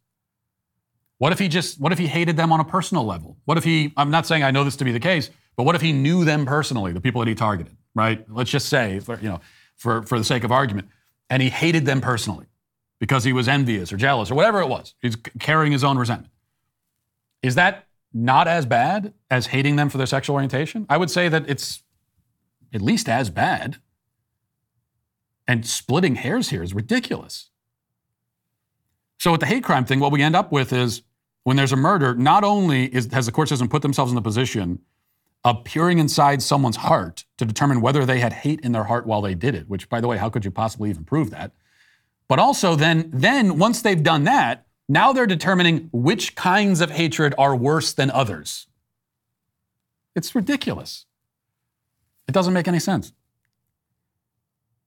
What if he just, what if he hated them on a personal level? What if he, I'm not saying I know this to be the case, but what if he knew them personally, the people that he targeted, right? Let's just say, for, you know, for, for the sake of argument, and he hated them personally because he was envious or jealous or whatever it was. He's carrying his own resentment. Is that not as bad as hating them for their sexual orientation? I would say that it's at least as bad. And splitting hairs here is ridiculous. So, with the hate crime thing, what we end up with is when there's a murder, not only is, has the court system put themselves in the position of peering inside someone's heart to determine whether they had hate in their heart while they did it, which, by the way, how could you possibly even prove that? But also, then, then once they've done that, now they're determining which kinds of hatred are worse than others. It's ridiculous. It doesn't make any sense.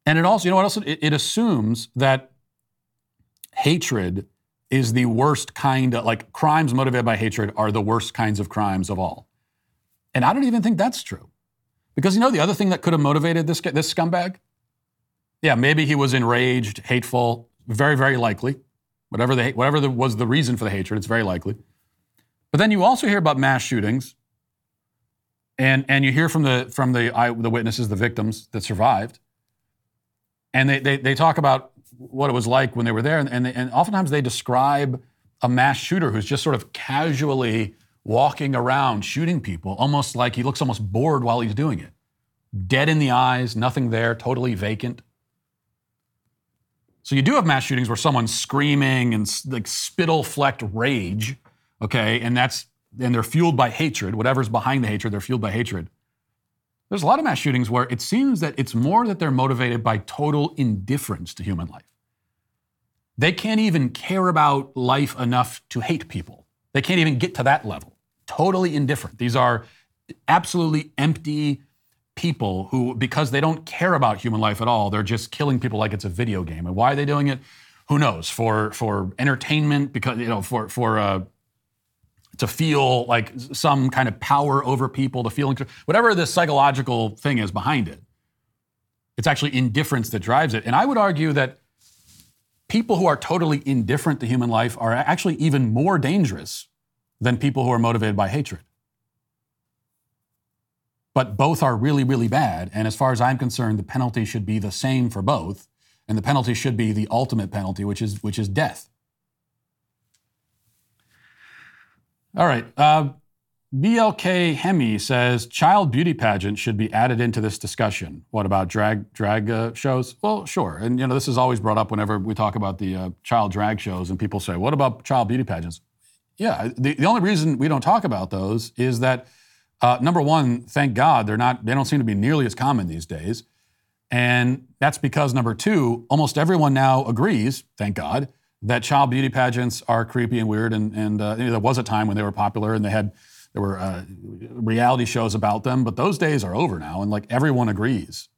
And it also, you know what else? It, it assumes that hatred is the worst kind of like crimes motivated by hatred are the worst kinds of crimes of all. And I don't even think that's true. Because you know the other thing that could have motivated this this scumbag? Yeah, maybe he was enraged, hateful, very very likely. Whatever the whatever the, was the reason for the hatred, it's very likely. But then you also hear about mass shootings and and you hear from the from the the witnesses, the victims that survived, and they, they, they talk about what it was like when they were there. And, and, they, and oftentimes they describe a mass shooter who's just sort of casually walking around shooting people, almost like he looks almost bored while he's doing it. Dead in the eyes, nothing there, totally vacant. So you do have mass shootings where someone's screaming and like spittle flecked rage, okay, and that's and they're fueled by hatred. Whatever's behind the hatred, they're fueled by hatred. There's a lot of mass shootings where it seems that it's more that they're motivated by total indifference to human life. They can't even care about life enough to hate people. They can't even get to that level. Totally indifferent. These are absolutely empty people who, because they don't care about human life at all, they're just killing people like it's a video game. And why are they doing it? Who knows? For for entertainment, because you know, for for uh, to feel like some kind of power over people, to feel whatever the psychological thing is behind it. It's actually indifference that drives it. And I would argue that people who are totally indifferent to human life are actually even more dangerous than people who are motivated by hatred. But both are really, really bad. And as far as I'm concerned, the penalty should be the same for both. And the penalty should be the ultimate penalty, which is, which is death. All right. Uh, BLK Hemi says child beauty pageant should be added into this discussion. What about drag drag uh, shows? Well, sure. And you know this is always brought up whenever we talk about the uh, child drag shows, and people say, "What about child beauty pageants?" Yeah, the, the only reason we don't talk about those is that Uh, number one, thank God they're not. They don't seem to be nearly as common these days, and that's because number two, almost everyone now agrees, thank God, that child beauty pageants are creepy and weird. And, and uh, you know, there was a time when they were popular and they had there were uh, reality shows about them, but those days are over now, and like everyone agrees,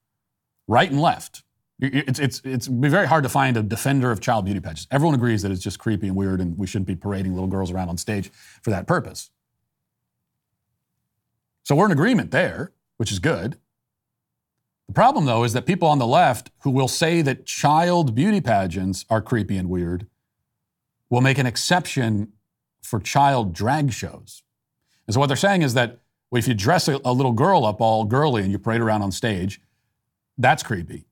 right and left. It's, it's, it's be very hard to find a defender of child beauty pageants. Everyone agrees that it's just creepy and weird, and we shouldn't be parading little girls around on stage for that purpose. So we're in agreement there, which is good. The problem, though, is that people on the left who will say that child beauty pageants are creepy and weird will make an exception for child drag shows. And so what they're saying is that well, if you dress a, a little girl up all girly and you parade around on stage, that's creepy.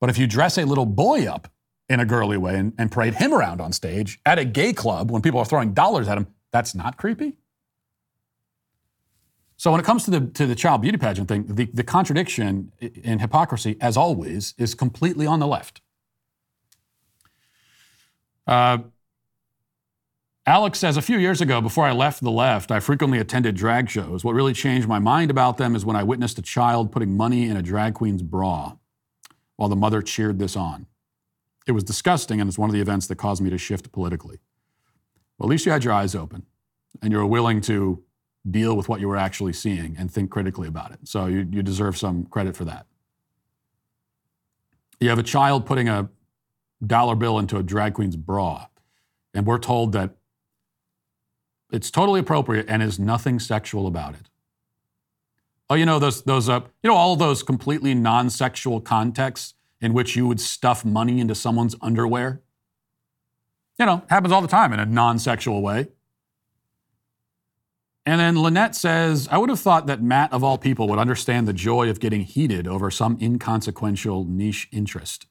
But if you dress a little boy up in a girly way and, and parade him around on stage at a gay club when people are throwing dollars at him, that's not creepy. So when it comes to the to the child beauty pageant thing, the, the contradiction and hypocrisy, as always, is completely on the left. Uh, Alex says a few years ago, before I left the left, I frequently attended drag shows. What really changed my mind about them is when I witnessed a child putting money in a drag queen's bra while the mother cheered this on. It was disgusting, and it's one of the events that caused me to shift politically. Well, at least you had your eyes open and you were willing to deal with what you were actually seeing and think critically about it. So you, you deserve some credit for that. You have a child putting a dollar bill into a drag queen's bra, and we're told that it's totally appropriate and is nothing sexual about it. Oh, you know those those uh, you know all those completely non-sexual contexts in which you would stuff money into someone's underwear. You know, happens all the time in a non-sexual way. And then Lynette says, I would have thought that Matt, of all people, would understand the joy of getting heated over some inconsequential niche interest.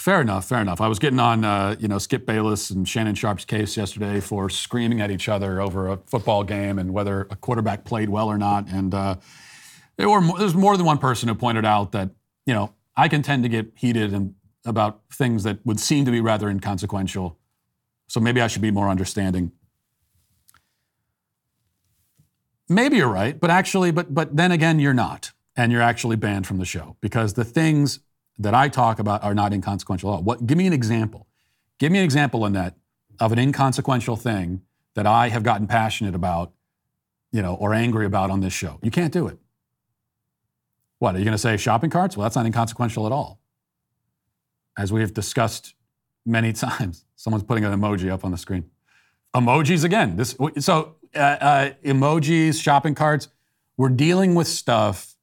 Fair enough, fair enough. I was getting on, uh, you know, Skip Bayless and Shannon Sharpe's case yesterday for screaming at each other over a football game and whether a quarterback played well or not. And uh, there were there's more than one person who pointed out that, you know, I can tend to get heated and about things that would seem to be rather inconsequential. So maybe I should be more understanding. Maybe you're right, but actually, but but then again, you're not, and you're actually banned from the show because the things that I talk about are not inconsequential at all. What, give me an example. Give me an example, Annette, of an inconsequential thing that I have gotten passionate about, you know, or angry about on this show. You can't do it. What, are you going to say shopping carts? Well, that's not inconsequential at all. As we have discussed many [LAUGHS] times, someone's putting an emoji up on the screen. Emojis again. This so uh, uh, emojis, shopping carts. We're dealing with stuff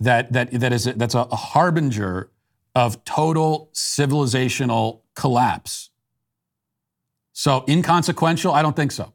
that that that is that's a harbinger of total civilizational collapse. So, inconsequential? I don't think so.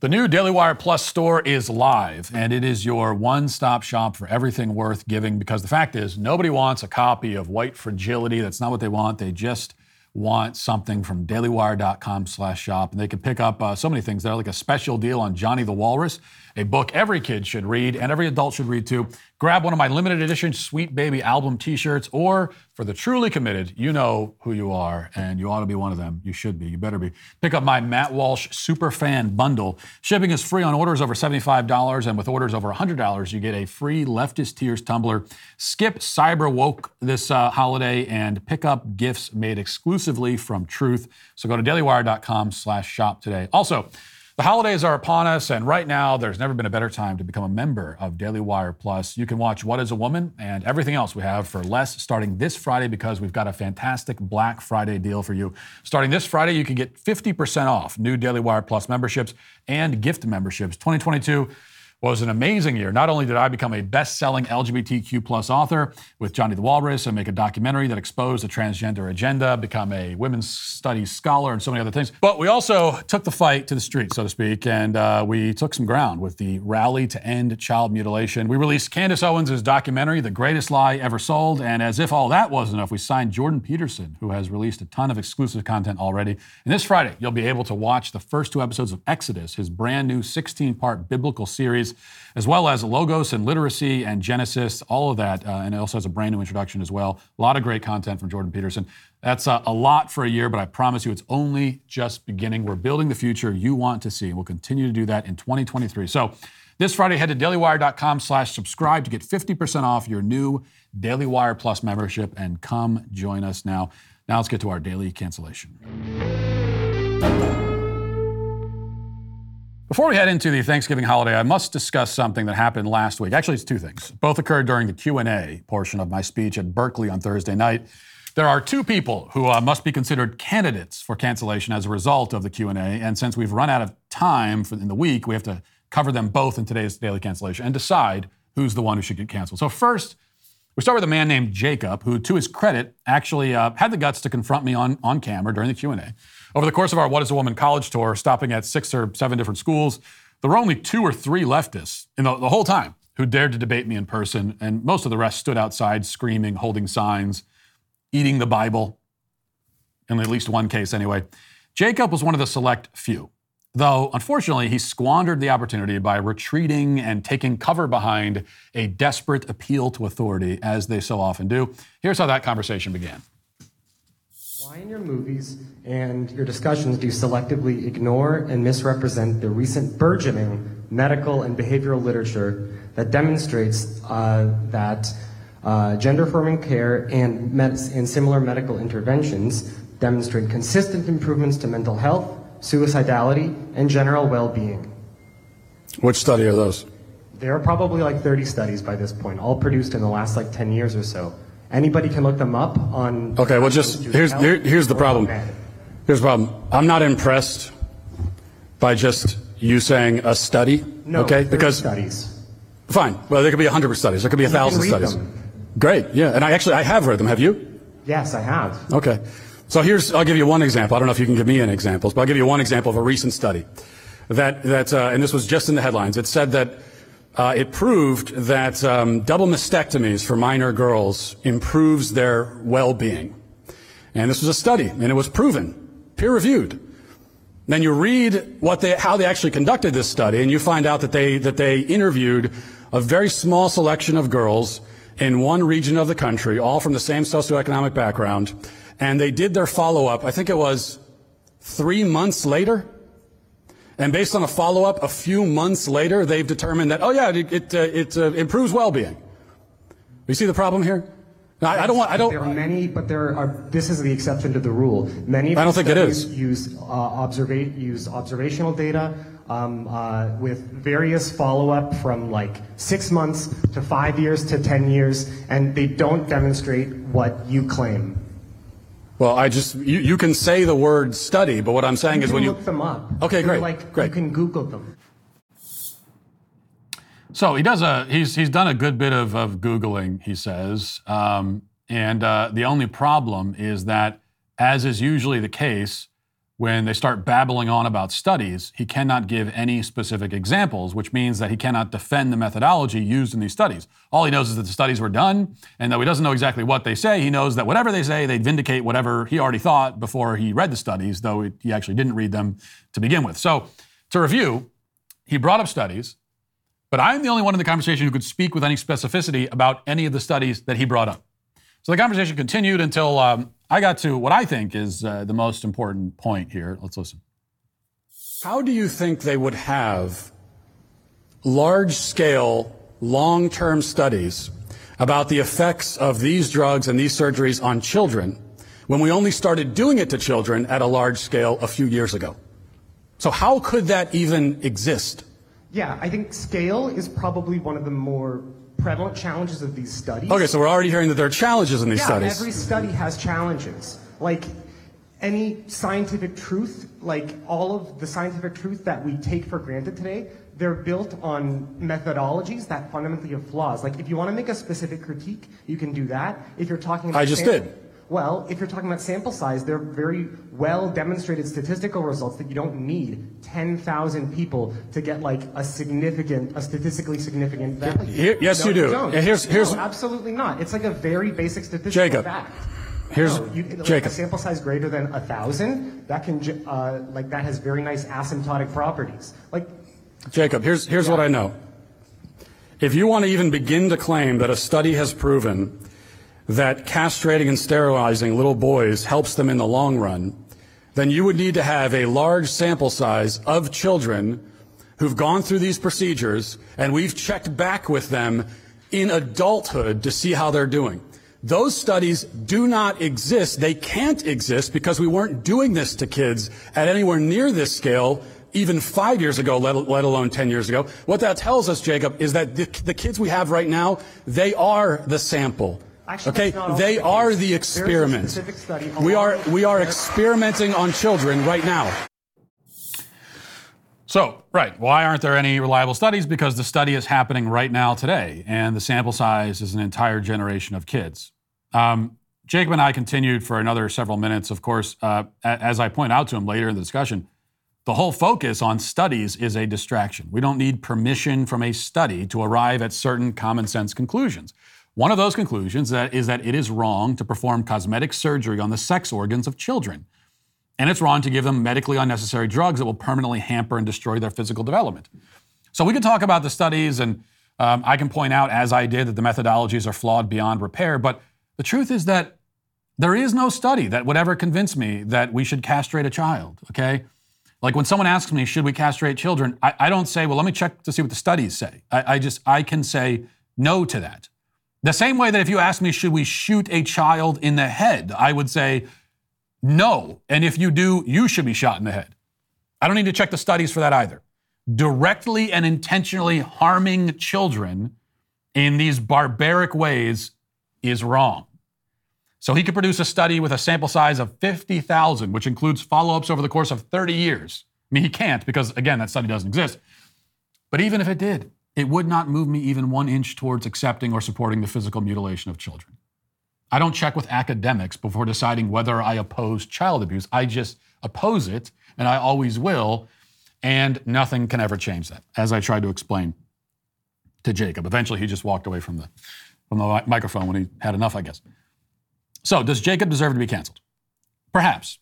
The new Daily Wire Plus store is live, and it is your one stop shop for everything worth giving because the fact is, nobody wants a copy of White Fragility. That's not what they want. They just want something from dailywire.com slash shop and they can pick up uh, so many things there like a special deal on johnny the walrus a book every kid should read and every adult should read too. Grab one of my limited edition sweet baby album t-shirts or for the truly committed you know who you are and you ought to be one of them. You should be. You better be. Pick up my matt walsh super fan bundle. Shipping is free on orders over $75 and with orders over $100 you get a free leftist tears tumbler. Skip cyber woke this uh, holiday and pick up gifts made exclusively from Truth. So go to dailywire.com slash shop today. Also, the holidays are upon us, and right now there's never been a better time to become a member of Daily Wire Plus. You can watch What is a Woman and everything else we have for less starting this Friday because we've got a fantastic Black Friday deal for you. Starting this Friday, you can get 50% off new Daily Wire Plus memberships and gift memberships. 2022 was an amazing year. Not only did I become a best-selling LGBTQ plus author with Johnny the Walrus and make a documentary that exposed the transgender agenda, become a women's studies scholar, and so many other things, but we also took the fight to the street, so to speak, and uh, we took some ground with the Rally to End Child Mutilation. We released Candace Owens' documentary, The Greatest Lie Ever Sold, and as if all that wasn't enough, we signed Jordan Peterson, who has released a ton of exclusive content already. And this Friday, you'll be able to watch the first two episodes of Exodus, his brand new 16-part biblical series as well as Logos and Literacy and Genesis, all of that. Uh, and it also has a brand new introduction as well. A lot of great content from Jordan Peterson. That's uh, a lot for a year, but I promise you it's only just beginning. We're building the future you want to see. We'll continue to do that in 2023. So This Friday, head to dailywire.com slash subscribe to get 50% off your new Daily Wire Plus membership and come join us now. Now let's get to our daily cancellation. Before we head into the Thanksgiving holiday, I must discuss something that happened last week. Actually, it's two things. Both occurred during the Q&A portion of my speech at Berkeley on Thursday night. There are two people who uh, must be considered candidates for cancellation as a result of the Q&A, and since we've run out of time in the week, we have to cover them both in today's daily cancellation and decide who's the one who should get canceled. So first, we start with a man named Jacob, who, to his credit, actually uh, had the guts to confront me on, on camera during the Q&A. Over the course of our What is a Woman college tour, stopping at six or seven different schools, there were only two or three leftists in the, the whole time who dared to debate me in person, and most of the rest stood outside screaming, holding signs, eating the Bible, in at least one case anyway. Jacob was one of the select few. Though, unfortunately, he squandered the opportunity by retreating and taking cover behind a desperate appeal to authority, as they so often do. Here's how that conversation began. Why in your movies and your discussions do you selectively ignore and misrepresent the recent burgeoning medical and behavioral literature that demonstrates uh, that uh, gender-affirming care and, med- and similar medical interventions demonstrate consistent improvements to mental health, suicidality, and general well-being. Which study are those? There are probably like 30 studies by this point, all produced in the last like 10 years or so. Anybody can look them up on. Okay, well, just here's here, here's the problem. Here's the problem. I'm not impressed by just you saying a study. No, okay, because studies. Fine. Well, there could be a hundred studies. There could be a thousand studies. Them. Great. Yeah, and I actually I have read them. Have you? Yes, I have. Okay. So here's I'll give you one example. I don't know if you can give me any examples, but I'll give you one example of a recent study that that uh, and this was just in the headlines. It said that uh, it proved that um, double mastectomies for minor girls improves their well-being. And this was a study, and it was proven, peer-reviewed. Then you read what they, how they actually conducted this study, and you find out that they, that they interviewed a very small selection of girls in one region of the country, all from the same socioeconomic background, and they did their follow-up, I think it was three months later, and based on a follow-up a few months later, they've determined that, oh yeah, it, it, uh, it uh, improves well-being. You see the problem here? I, I, don't want. I don't. There are many, but there are. This is the exception to the rule. Many. I don't think it is. Use uh, observa- use observational data um, uh, with various follow-up from like six months to five years to ten years, and they don't demonstrate what you claim. Well, I just you, you can say the word study, but what I'm saying you is when you look them up. Okay, They're great, Like great. you can Google them. So he does a he's he's done a good bit of, of googling. He says, um, and uh, the only problem is that, as is usually the case, when they start babbling on about studies, he cannot give any specific examples, which means that he cannot defend the methodology used in these studies. All he knows is that the studies were done, and though he doesn't know exactly what they say, he knows that whatever they say, they vindicate whatever he already thought before he read the studies, though it, he actually didn't read them to begin with. So, to review, he brought up studies, but I'm the only one in the conversation who could speak with any specificity about any of the studies that he brought up. So the conversation continued until um, I got to what I think is uh, the most important point here. Let's listen. How do you think they would have large scale, long term studies about the effects of these drugs and these surgeries on children when we only started doing it to children at a large scale a few years ago? So, how could that even exist? Yeah, I think scale is probably one of the more prevalent challenges of these studies. Okay, so we're already hearing that there are challenges in these yeah, studies. every study has challenges. Like any scientific truth, like all of the scientific truth that we take for granted today, they're built on methodologies that fundamentally have flaws. Like if you want to make a specific critique, you can do that. If you're talking about I just did. Well, if you're talking about sample size, they're very well demonstrated statistical results that you don't need 10,000 people to get like a significant, a statistically significant value. Here- yes, No, you do. And here's- here's- No, absolutely not. It's like a very basic statistical Jacob, fact. here's- No, you, like Jacob. a sample size greater than a thousand, that can uh, like that has very nice asymptotic properties. Like Jacob, here's, here's what I know. If you want to even begin to claim that a study has proven that castrating and sterilizing little boys helps them in the long run, then you would need to have a large sample size of children who've gone through these procedures and we've checked back with them in adulthood to see how they're doing. Those studies do not exist. They can't exist because we weren't doing this to kids at anywhere near this scale even five years ago, let, let, alone 10 years ago. What that tells us, Jacob, is that the, the kids we have right now, they are the sample. Actually, okay, they the are the experiment. We are we are experimenting on children right now. So, right, why aren't there any reliable studies? Because the study is happening right now today, and the sample size is an entire generation of kids. Um, Jacob and I continued for another several minutes. Of course, uh, as I point out to him later in the discussion, the whole focus on studies is a distraction. We don't need permission from a study to arrive at certain common sense conclusions. One of those conclusions that is that it is wrong to perform cosmetic surgery on the sex organs of children. And it's wrong to give them medically unnecessary drugs that will permanently hamper and destroy their physical development. So we can talk about the studies, and um, I can point out, as I did, that the methodologies are flawed beyond repair. But the truth is that there is no study that would ever convince me that we should castrate a child, okay? Like when someone asks me, should we castrate children? I, I don't say, well, let me check to see what the studies say. I, I just, I can say no to that. The same way that if you ask me, should we shoot a child in the head, I would say no. And if you do, you should be shot in the head. I don't need to check the studies for that either. Directly and intentionally harming children in these barbaric ways is wrong. So he could produce a study with a sample size of 50,000, which includes follow ups over the course of 30 years. I mean, he can't because, again, that study doesn't exist. But even if it did, it would not move me even one inch towards accepting or supporting the physical mutilation of children. I don't check with academics before deciding whether I oppose child abuse. I just oppose it, and I always will, and nothing can ever change that, as I tried to explain to Jacob. Eventually, he just walked away from the, from the microphone when he had enough, I guess. So, does Jacob deserve to be canceled? Perhaps.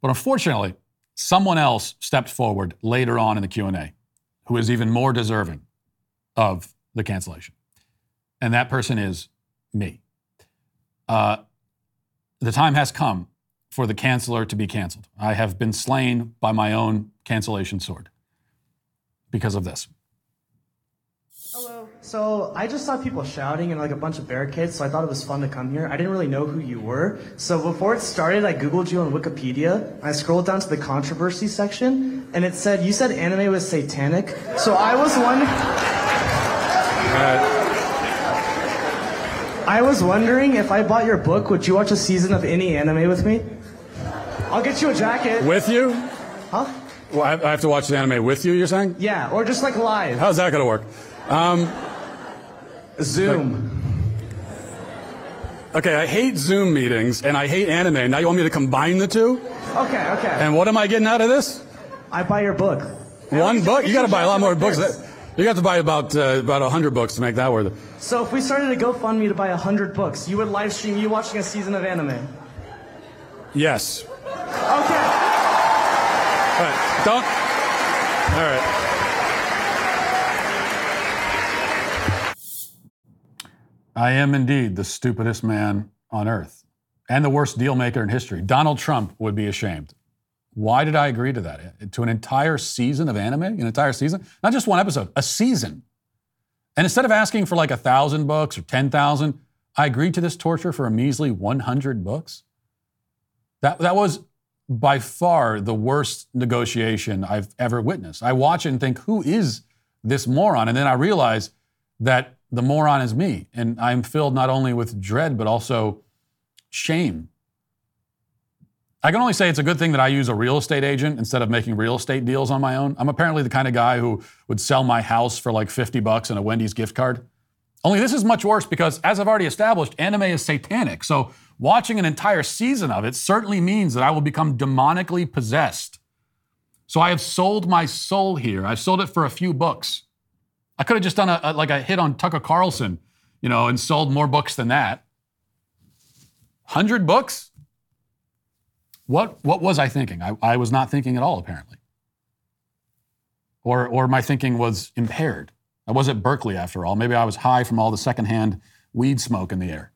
But unfortunately, someone else stepped forward later on in the Q&A who is even more deserving of the cancellation. And that person is me. Uh, the time has come for the canceller to be canceled. I have been slain by my own cancellation sword because of this. So I just saw people shouting and like a bunch of barricades, so I thought it was fun to come here. I didn't really know who you were. So before it started, I Googled you on Wikipedia. I scrolled down to the controversy section, and it said, you said anime was satanic. So I was wondering. I was wondering if I bought your book, would you watch a season of any anime with me? I'll get you a jacket. With you? Huh? Well, I have to watch the anime with you, you're saying? Yeah, or just like live. How's that going to work? Um, Zoom. Okay, I hate Zoom meetings and I hate anime. Now you want me to combine the two? Okay, okay. And what am I getting out of this? I buy your book. One book? You got to buy a lot more books. You got to buy about uh, about hundred books to make that worth it. So if we started a GoFundMe to buy hundred books, you would live stream you watching a season of anime. Yes. Okay. All right. Don't. All right. I am indeed the stupidest man on earth and the worst deal maker in history. Donald Trump would be ashamed. Why did I agree to that? To an entire season of anime? An entire season? Not just one episode, a season. And instead of asking for like a thousand books or 10,000, I agreed to this torture for a measly 100 books. That, that was by far the worst negotiation I've ever witnessed. I watch it and think, who is this moron? And then I realize that the moron is me. And I'm filled not only with dread, but also shame. I can only say it's a good thing that I use a real estate agent instead of making real estate deals on my own. I'm apparently the kind of guy who would sell my house for like 50 bucks and a Wendy's gift card. Only this is much worse because, as I've already established, anime is satanic. So watching an entire season of it certainly means that I will become demonically possessed. So I have sold my soul here. I've sold it for a few books. I could have just done a, a, like a hit on Tucker Carlson, you know, and sold more books than that. 100 books? What, what was I thinking? I, I was not thinking at all, apparently. Or, or my thinking was impaired. I was at Berkeley, after all. Maybe I was high from all the secondhand weed smoke in the air.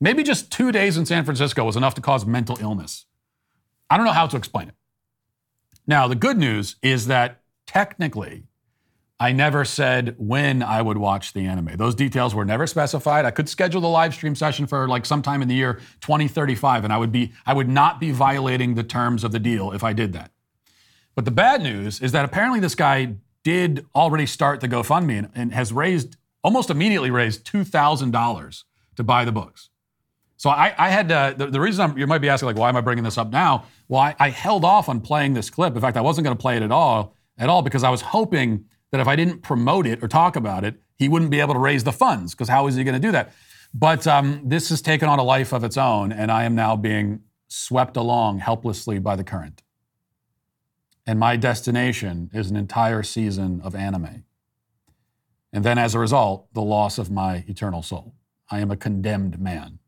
Maybe just two days in San Francisco was enough to cause mental illness. I don't know how to explain it. Now, the good news is that technically, I never said when I would watch the anime. Those details were never specified. I could schedule the live stream session for like sometime in the year 2035, and I would be I would not be violating the terms of the deal if I did that. But the bad news is that apparently this guy did already start the GoFundMe and, and has raised almost immediately raised two thousand dollars to buy the books. So I, I had to, the, the reason I'm, you might be asking like why am I bringing this up now? Well, I, I held off on playing this clip. In fact, I wasn't going to play it at all at all because I was hoping that if I didn't promote it or talk about it, he wouldn't be able to raise the funds because how is he going to do that? But um, this has taken on a life of its own, and I am now being swept along helplessly by the current. And my destination is an entire season of anime. And then as a result, the loss of my eternal soul. I am a condemned man,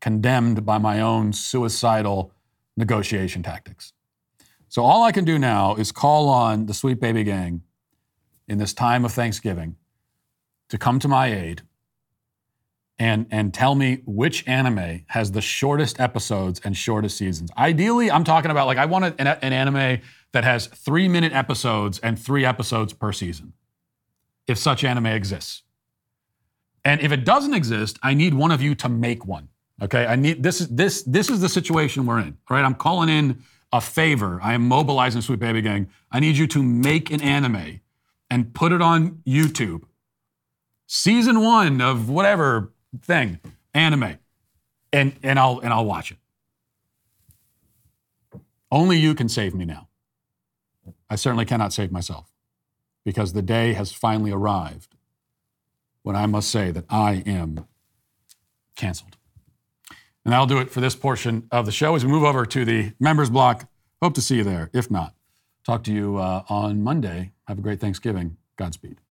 condemned by my own suicidal negotiation tactics. So all I can do now is call on the Sweet Baby Gang in this time of Thanksgiving to come to my aid and, and tell me which anime has the shortest episodes and shortest seasons. Ideally, I'm talking about like I want an, an anime that has three minute episodes and three episodes per season, if such anime exists. And if it doesn't exist, I need one of you to make one. Okay, I need this. Is this this is the situation we're in. Right, I'm calling in a favor. I am mobilizing Sweet Baby Gang. I need you to make an anime and put it on YouTube. Season one of whatever thing, anime, and and I'll and I'll watch it. Only you can save me now. I certainly cannot save myself because the day has finally arrived when I must say that I am canceled. And that'll do it for this portion of the show. As we move over to the members block, hope to see you there. If not, talk to you uh, on Monday. Have a great Thanksgiving. Godspeed.